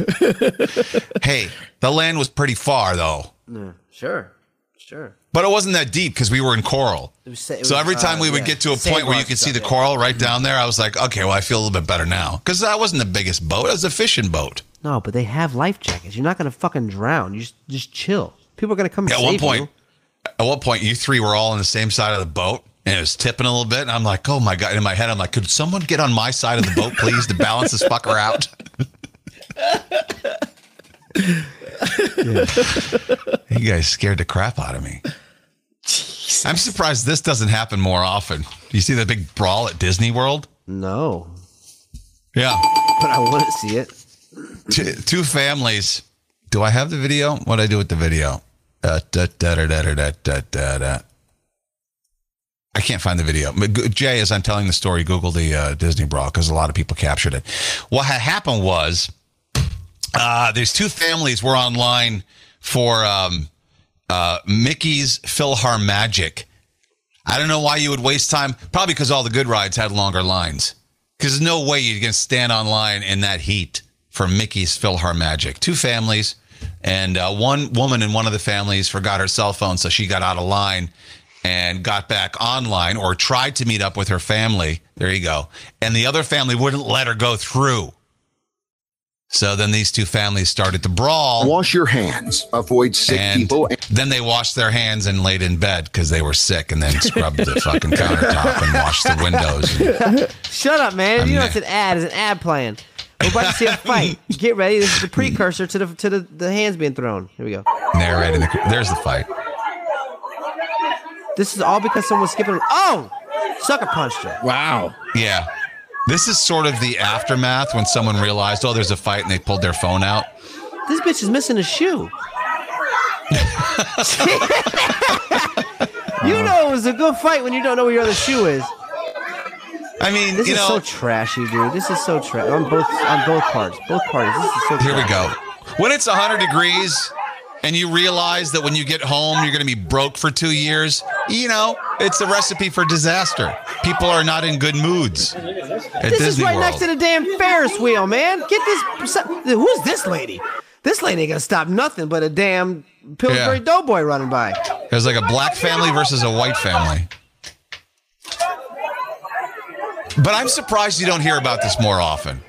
hey, the land was pretty far though, Yeah, sure, sure. but it wasn't that deep because we were in coral. Was so every time uh, we would yeah, get to a sand point where you could and see the yeah. coral right down there, I was like, okay, well, I feel a little bit better now because that wasn't the biggest boat; it was a fishing boat. No, but they have life jackets. You're not gonna fucking drown. You just just chill. People are gonna come. At save one point, you. At one point, you three were all on the same side of the boat. And it was tipping a little bit, and I'm like, "Oh my god!" In my head, I'm like, "Could someone get on my side of the boat, please, to balance this fucker out?" [laughs] You guys scared the crap out of me. I'm surprised this doesn't happen more often. Do you see the big brawl at Disney World? No, Yeah. but I want to see it. Two, two families. Do I have the video? What do I do with the video? I can't find the video. Jai, as I'm telling the story, Google the uh, Disney brawl because a lot of people captured it. What had happened was uh, there's two families were online for um, uh, Mickey's PhilharMagic. I don't know why you would waste time. Probably because all the good rides had longer lines. Because there's no way going to stand online in that heat for Mickey's PhilharMagic. Two families, and uh, one woman in one of the families forgot her cell phone, so she got out of line and got back online or tried to meet up with her family. There you go. And the other family wouldn't let her go through. So then these two families started to brawl. Wash your hands. Avoid sick and people. then they washed their hands and laid in bed because they were sick and then scrubbed the [laughs] fucking countertop and washed the windows. Shut up, man. I'm you know na- it's an ad. It's an ad playing. We're about to see a fight. Get ready. This is the precursor to the to the, the hands being thrown. Here we go. Narrating the. There's the fight. This is all because someone was skipping. Oh, sucker punched her. Wow. Yeah. This is sort of the aftermath when someone realized, oh, there's a fight and they pulled their phone out. This bitch is missing a shoe. [laughs] [laughs] you know it was a good fight when you don't know where your other shoe is. I mean, This you is know, so trashy, dude. This is so trash on both on both parts. Both parties. This is so. here we go. When it's 100 degrees and you realize that when you get home, you're going to be broke for two years, you know, it's a recipe for disaster. People are not in good moods This Disney is right World. next to the damn Ferris wheel, man. Get this. Who's this lady? This lady ain't gonna stop nothing but a damn Pillsbury Yeah. Doughboy running by. There's like a black family versus a white family. But I'm surprised you don't hear about this more often.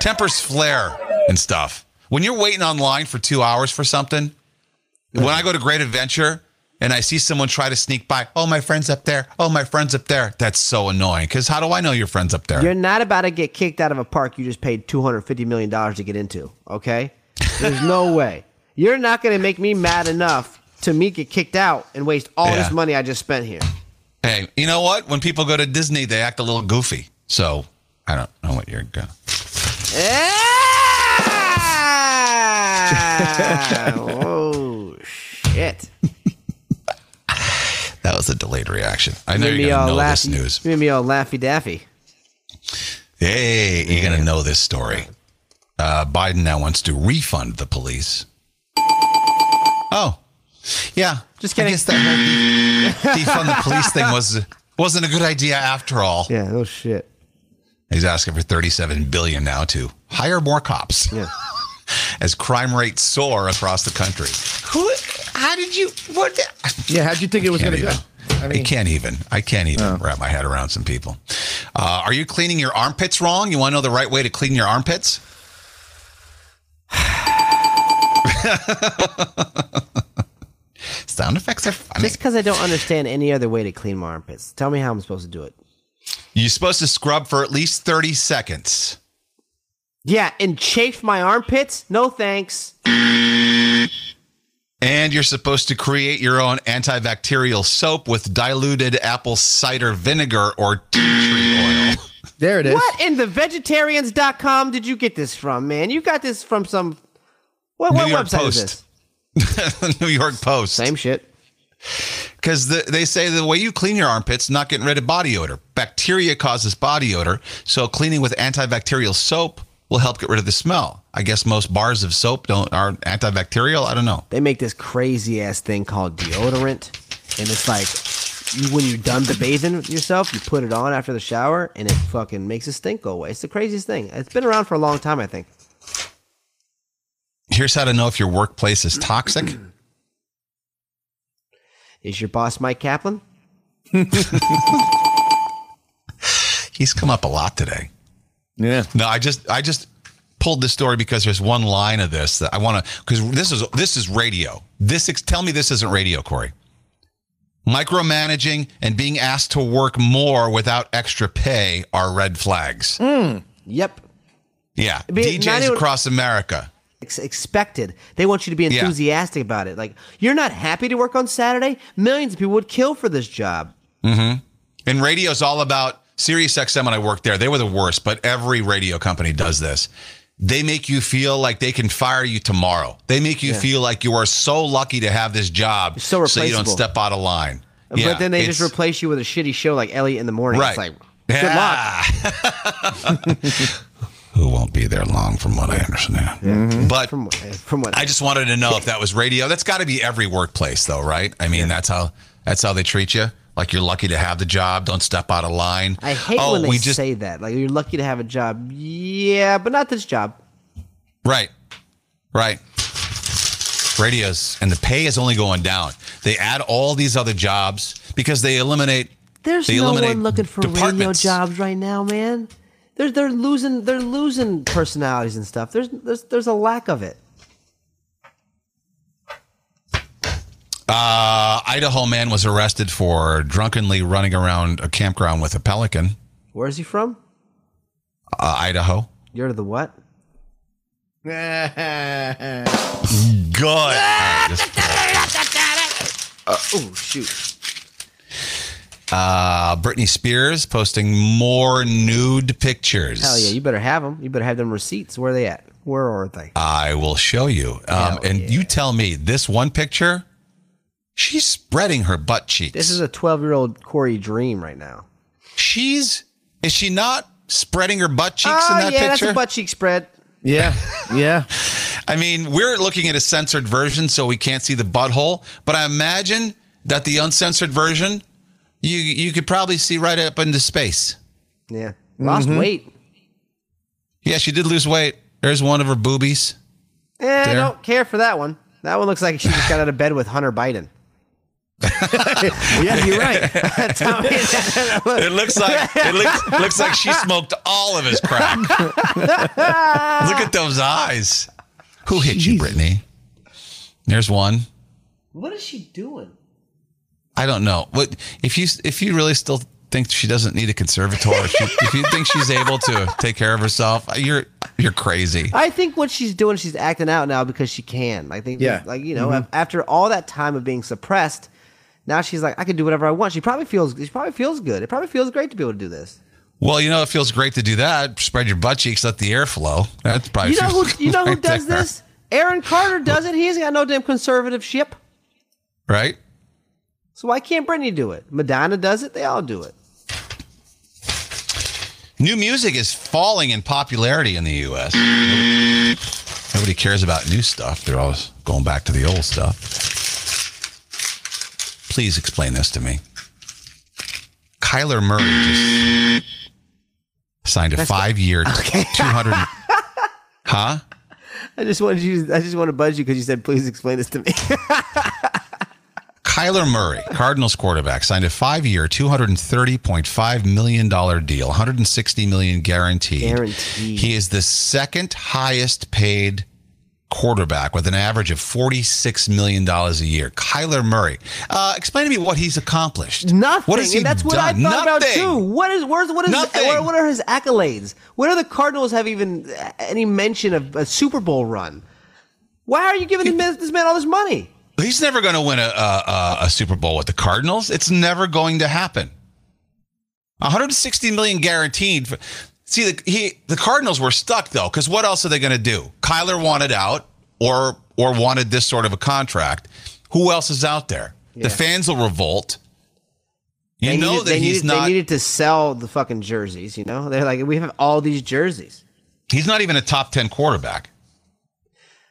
Tempers flare and stuff. When you're waiting online for two hours for something, when I go to Great Adventure and I see someone try to sneak by, oh, my friend's up there. Oh, my friend's up there. That's so annoying. Because how do I know your friend's up there? You're not about to get kicked out of a park you just paid two hundred fifty million dollars to get into. Okay, there's no [laughs] way. You're not gonna make me mad enough to me get kicked out and waste all Yeah. this money I just spent here. Hey, you know what? When people go to Disney, they act a little goofy. So I don't know what you're going Ah! [laughs] oh shit! [laughs] That was a delayed reaction. I know you're going to know this news. Made me all laffy daffy. Hey, you're going to know this story. Uh, Biden now wants to refund the police. Oh, yeah. Just kidding. I guess that whole defund [laughs] the police thing was wasn't a good idea after all. Yeah, no shit. He's asking for 37 billion now to hire more cops. Yeah. [laughs] As crime rates soar across the country. Who? How did you? What? Yeah, how'd you think it was going to go? I I, mean, can't even. I can't even wrap my head around some people. Uh, are you cleaning your armpits wrong? You want to know the right way to clean your armpits? [sighs] [laughs] Sound effects are funny. Just because I don't understand any other way to clean my armpits. Tell me how I'm supposed to do it. You're supposed to scrub for at least 30 seconds. Yeah, and chafe my armpits? No thanks. And you're supposed to create your own antibacterial soap with diluted apple cider vinegar or tea tree oil. [laughs] There it is. What in the vegetarians.com did you get this from, man? You got this from some. What, what New York website is this? [laughs] New York Post. Same shit. Because the, they say the way you clean your armpits, not getting rid of body odor. Bacteria causes body odor, so cleaning with antibacterial soap will help get rid of the smell. I guess most bars of soap don't are antibacterial. I don't know. They make this crazy ass thing called deodorant, and it's like you, when you're done the bathing yourself, you put it on after the shower, and it fucking makes the stink go away. It's the craziest thing. It's been around for a long time, I think. Here's how to know if your workplace is toxic. [clears throat] Is your boss Mike Kaplan? [laughs] He's come up a lot today. Yeah. No, I just I just pulled this story because there's one line of this that I want to because this is this is radio. This ex- tell me this isn't radio, Corey. Micromanaging and being asked to work more without extra pay are red flags. Hmm. Yep. Yeah, Be- DJs even- across America. Ex- expected. They want you to be Yeah. enthusiastic about it. Like you're not happy to work on Saturday. Millions of people would kill for this job. Mm-hmm. And radio's all about Sirius XM when I worked there. They were the worst, but every radio company does this. They make you feel like they can fire you tomorrow. They make you Yeah. feel like you are so lucky to have this job so so you don't step out of line. Yeah, but then they just replace you with a shitty show like Elliot in the morning. Right. It's like good luck. [laughs] [laughs] Who won't be there long, from what I understand. But mm-hmm. from what, from what I just wanted to know if that was radio. That's got to be every workplace, though, right? I mean, that's how that's how they treat you. Like you're lucky to have the job. Don't step out of line. I hate oh, when they we just say that. Like you're lucky to have a job. Yeah, but not this job. right, right. Radios and the pay is only going down. They add all these other jobs because they eliminate. There's they no eliminate one looking for radio departments. jobs right now, man. They're they're losing they're losing personalities and stuff. There's there's there's a lack of it. Uh, Idaho man was arrested for drunkenly running around a campground with a pelican. Where is he from? Uh, Idaho. You're the what? Good. All right, [laughs] just- [laughs] oh shoot! Uh, Britney Spears posting more nude pictures. Hell yeah, you better have them. You better have them receipts. Where are they at? Where are they? I will show you. Um, and you tell me this one picture, she's spreading her butt cheeks. This is a 12 year old Corey dream right now. She's, is she not spreading her butt cheeks oh, in that yeah, picture? that's a butt cheek spread. Yeah, yeah. [laughs] I mean, we're looking at a censored version, so we can't see the butthole. But I imagine that the uncensored version, you you could probably see right up into space. Yeah. Lost Mhm. weight. Yeah, she did lose weight. There's one of her boobies. Eh, I don't care for that one. That one looks like she just got out of bed with Hunter Biden. [laughs] yeah, you're right. That's how it is. It looks like it looks, looks like she smoked all of his crack. [laughs] Look at those eyes. Who hit you, Britney? There's one. What is she doing? I don't know. What if you if you really still think she doesn't need a conservator? if, you, [laughs] if you think she's able to take care of herself, you're you're crazy. I think what she's doing, she's acting out now because she can. I think, Yeah. like you know, Mhm. after all that time of being suppressed, now she's like, I can do whatever I want. She probably feels, she probably feels good. It probably feels great to be able to do this. Well, you know, it feels great to do that. Spread your butt cheeks, let the air flow. That's probably you know who, [laughs] you know who does there. this? Aaron Carter does it. He ain't got no damn conservatorship. right? So why can't Britney do it? Madonna does it. They all do it. New music is falling in popularity in the U.S. Nobody, nobody cares about new stuff. They're always going back to the old stuff. Please explain this to me. Kyler Murray just signed a That's- five-year, [laughs] Okay. two hundred. [laughs] huh? I just wanted you. I just want to buzz you because you said, "Please explain this to me." [laughs] Kyler Murray, Cardinals quarterback, signed a five-year, two hundred and thirty point five million dollar deal, one hundred and sixty million guaranteed. Guaranteed. He is the second highest paid quarterback with an average of forty-six million dollars a year. Kyler Murray. Uh, explain to me what he's accomplished. Nothing. What has he and that's what I done? thought about Nothing. too. What is where's what is Nothing. what, are his accolades? When do the Cardinals have even uh, any mention of a Super Bowl run? Why are you giving this man all this money? He's never going to win a, a, a, Super Bowl with the Cardinals. It's never going to happen. 160 million guaranteed. For, see, the, he the Cardinals were stuck though, because what else are they going to do? Kyler wanted out, or or wanted this sort of a contract. Who else is out there? Yeah. The fans will revolt. You They know needed, that he's needed, not. They needed to sell the fucking jerseys. You know, they're like, we have all these jerseys. he's not even a top 10 quarterback.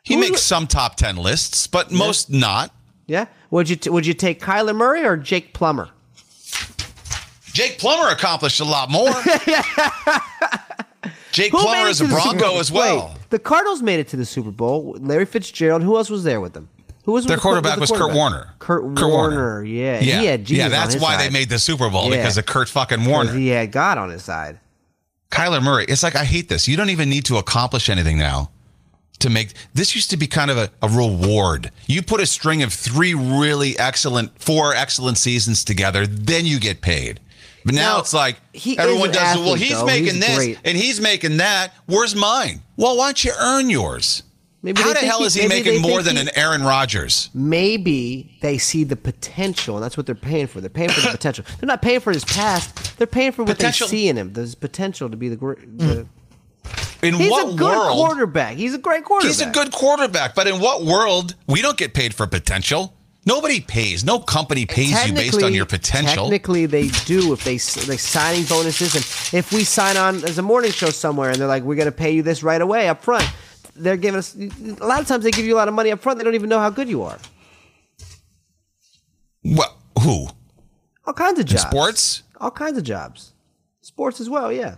He Who's- makes some top 10 lists, but most not. Yeah. Would you t- would you take Kyler Murray or Jake Plummer? Jake Plummer accomplished a lot more. [laughs] Jake Who Plummer is a Bronco as well. Wait, the Cardinals made it to the Super Bowl. Larry Fitzgerald. Who else was there with them? Who was Their the- quarterback the was Kurt? Warner. Kurt, Kurt Warner. Warner. Yeah. Yeah, He had yeah, that's why they made the Super Bowl Yeah. because of Kurt fucking Warner. He had God on his side. Kyler Murray. It's like I hate this. You don't even need to accomplish anything now to make this used to be kind of a, a reward. You put a string of three really excellent, four excellent seasons together, then you get paid. But now, Now, it's like he everyone does. well, he's though. making He's this great. and he's making that. Where's mine? Well, why don't you earn yours? Maybe How the hell is he maybe making more than he- an Aaron Rodgers? Maybe they see the potential, and that's what they're paying for. They're paying for the [laughs] potential. They're not paying for his past. They're paying for what Potential- they see in him. There's potential to be the great. The, hmm. In he's what a good world? quarterback. He's a great quarterback. He's a good quarterback, but in what world we don't get paid for potential? Nobody pays. No company pays you based on your potential. Technically, they do if they like signing bonuses, and if we sign on as a morning show somewhere, and they're like, "We're going to pay you this right away up front," they're giving us a lot of times they give you a lot of money up front. They don't even know how good you are. What? Who? All kinds of In jobs. sports? All kinds of jobs. Sports as well. Yeah.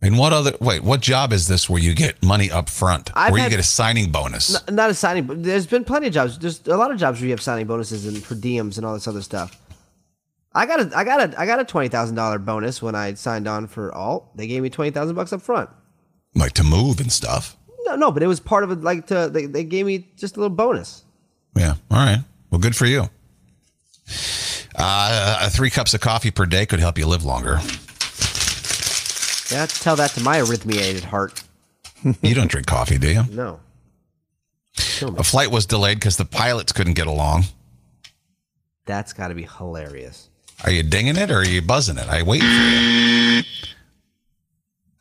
And what other? Wait, what job is this where you get money up front, I've where you get a signing bonus? N- not a signing, but there's been plenty of jobs. There's a lot of jobs where you have signing bonuses and per diems and all this other stuff. I got a, I got a, I got a twenty thousand dollar bonus when I signed on for Alt. They gave me twenty thousand bucks up front. like to move and stuff. No, no, but it was part of it. Like to, they, they gave me just a little bonus. Yeah. All right. Well, good for you. Uh, three cups of coffee per day could help you live longer. Yeah, tell that to my arrhythmiated heart. [laughs] you don't drink coffee, do you? No. A flight was delayed because the pilots couldn't get along. That's got to be hilarious. Are you dinging it or are you buzzing it? I wait for you.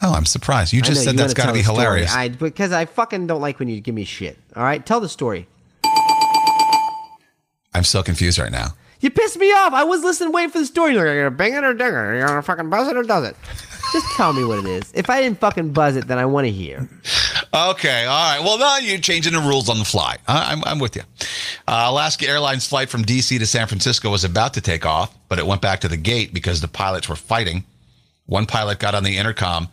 Oh, I'm surprised. You just know, said you that's got to be hilarious. I because I fucking don't like when you give me shit. All right, tell the story. I'm so confused right now. You pissed me off. I was listening, waiting for the story. You're like, "You're gonna bang it or ding it? You're gonna fucking buzz it or does it? Just tell me what it is. If I didn't fucking buzz it, then I want to hear. Okay, all right. Well, now you're changing the rules on the fly. I, I'm, I'm with you. Uh, Alaska Airlines flight from D.C. to San Francisco was about to take off, but it went back to the gate because the pilots were fighting. One pilot got on the intercom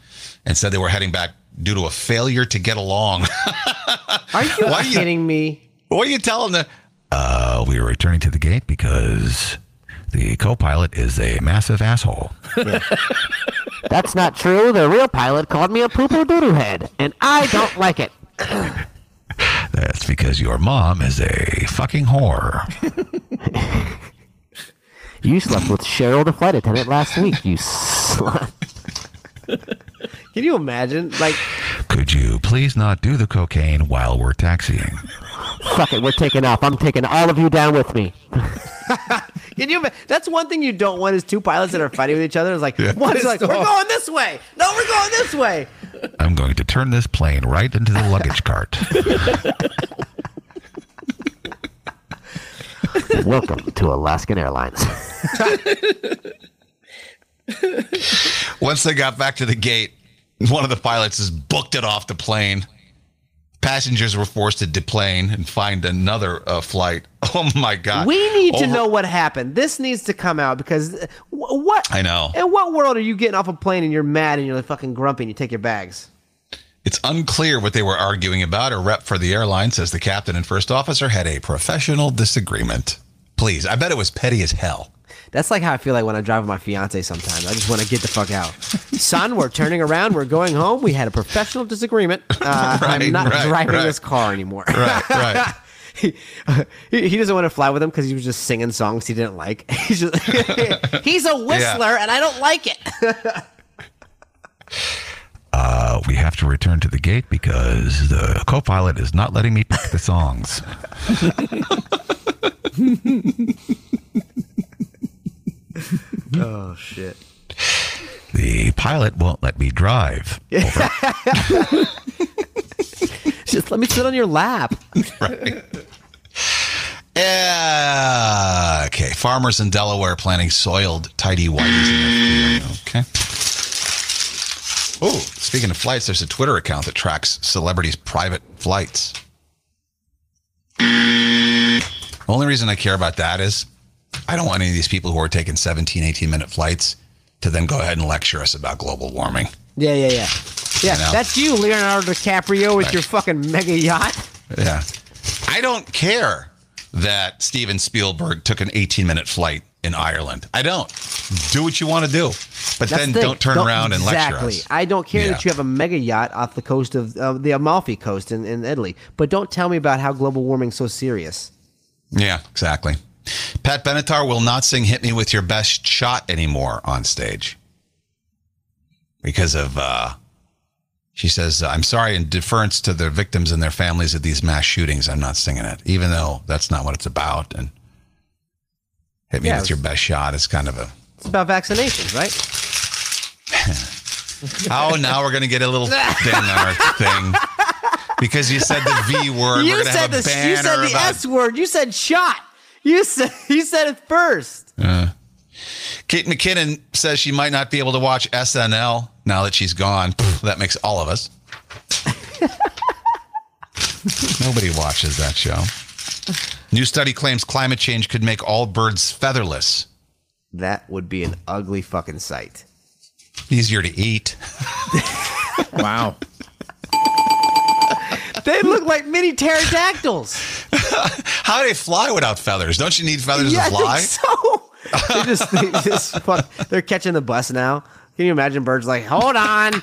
and said they were heading back due to a failure to get along. [laughs] Are you Why are you- kidding me? what are you telling the? Uh, we are returning to the gate because the co-pilot is a massive asshole. [laughs] That's not true. The real pilot called me a poo poo doo doo head, and I don't like it. [coughs] That's because your mom is a fucking whore. [laughs] You slept with Cheryl, the flight attendant, last week. You slut. [laughs] Can you imagine? Like, Could you please not do the cocaine while we're taxiing? Fuck it, we're taking off. I'm taking all of you down with me. Can you? That's one thing you don't want is two pilots that are fighting with each other. It's like one's Pissed like, we're going this way. No, we're going this way. I'm going to turn this plane right into the luggage cart. [laughs] Welcome to Alaskan Airlines. Once they got back to the gate, one of the pilots just booked it off the plane. Passengers were forced to deplane and find another uh, flight. [laughs] Oh my god! We need to know what happened. This needs to come out because uh, wh- what? I know. In what world are you getting off a plane and you're mad and you're like fucking grumpy and you take your bags? It's unclear what they were arguing about. A rep for the airline says the captain and first officer had a professional disagreement. Please, I bet it was petty as hell. That's like how I feel like when I drive with my fiance sometimes. I just want to get the fuck out. Son, we're turning around. We're going home. We had a professional disagreement. Uh, [laughs] Right, I'm not right, driving right. this car anymore. Right, right. [laughs] he, he doesn't want to fly with him because he was just singing songs he didn't like. [laughs] He's just he's a whistler and I don't like it. Uh, we have to return to the gate because the co-pilot is not letting me pick the songs. [laughs] oh shit. The pilot won't let me drive. [laughs] Just let me sit on your lap. [laughs] right. Yeah. Okay. Farmers in Delaware planting soiled tidy whities in their field. Okay. Oh, speaking of flights, there's a Twitter account that tracks celebrities' private flights. Only reason I care about that is I don't want any of these people who are taking 17, 18 minute flights to then go ahead and lecture us about global warming. Yeah, yeah, yeah. Yeah, You know? that's you, Leonardo DiCaprio, with your fucking mega yacht. Yeah. I don't care that Steven Spielberg took an 18 minute flight in Ireland. I don't. Do what you want to do. But That's then the don't turn around and exactly. lecture us. Exactly. I don't care Yeah. that you have a mega yacht off the coast of uh, the Amalfi Coast in, in Italy, but don't tell me about how global warming's so serious. Yeah, exactly. Pat Benatar will not sing Hit Me With Your Best Shot anymore on stage because of, uh, she says, I'm sorry, in deference to the victims and their families of these mass shootings, I'm not singing it, even though that's not what it's about. And Hit Me Yeah, With Your Best Shot is kind of a, It's about vaccinations, right? [laughs] oh, now we're going to get a little thing on our thing because you said the V word. you said have a the banner you said the S word. You said shot. You said [laughs] you said it first. Uh, Kate McKinnon says she might not be able to watch SNL now that she's gone. That makes all of us. [laughs] Nobody watches that show. New study claims climate change could make all birds featherless. That would be an ugly fucking sight. Easier to eat. wow. [laughs] They look like mini pterodactyls. [laughs] How do they fly without feathers? Don't you need feathers yeah, to I fly? think so. they just, they [laughs] just fuck, they're catching the bus now. Can you imagine birds like, hold on, [laughs]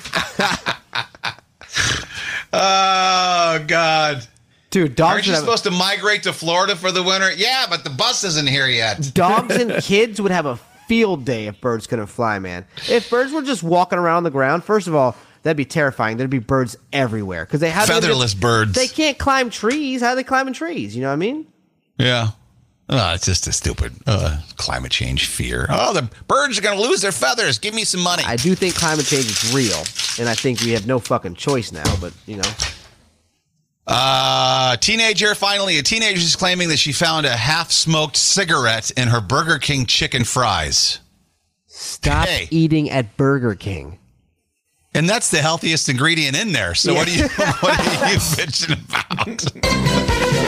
Oh God, dude? Dogs Aren't you have, supposed to migrate to Florida for the winter? Yeah, but the bus isn't here yet. dogs and kids would have a field day if birds couldn't fly, man. If birds were just walking around the ground, first of all, that'd be terrifying. There'd be birds everywhere because they have Featherless birds. They can't climb trees. How are they climbing trees? You know what I mean? Yeah. Oh, it's just a stupid uh, climate change fear. Oh, the birds are going to lose their feathers. Give me some money. I do think climate change is real, and I think we have no fucking choice now. But you know, Uh, teenager, finally, a teenager is claiming that she found a half smoked cigarette in her Burger King chicken fries. stop Hey. eating at Burger King. And that's the healthiest ingredient in there. So what are you [laughs] what are you bitching about?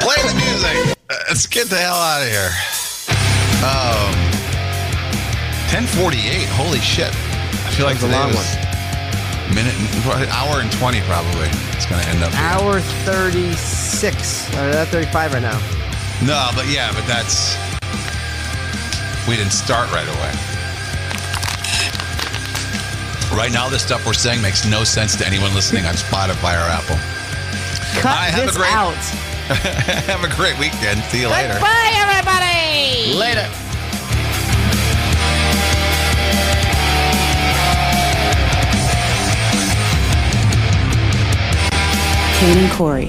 Play the music. Uh, Let's get the hell out of here. Um, 1048. Holy shit. I feel like the long was minute, hour and 20 probably. It's going to end up. Hour thirty six. Or uh, thirty five right now. No, but yeah, but that's. We didn't start right away. Right now, this stuff we're saying makes no sense to anyone listening on Spotify or Apple. Cut Hi, have a this great- out. [laughs] Have a great weekend. See you later. Bye, everybody. Later. Kane and Corey.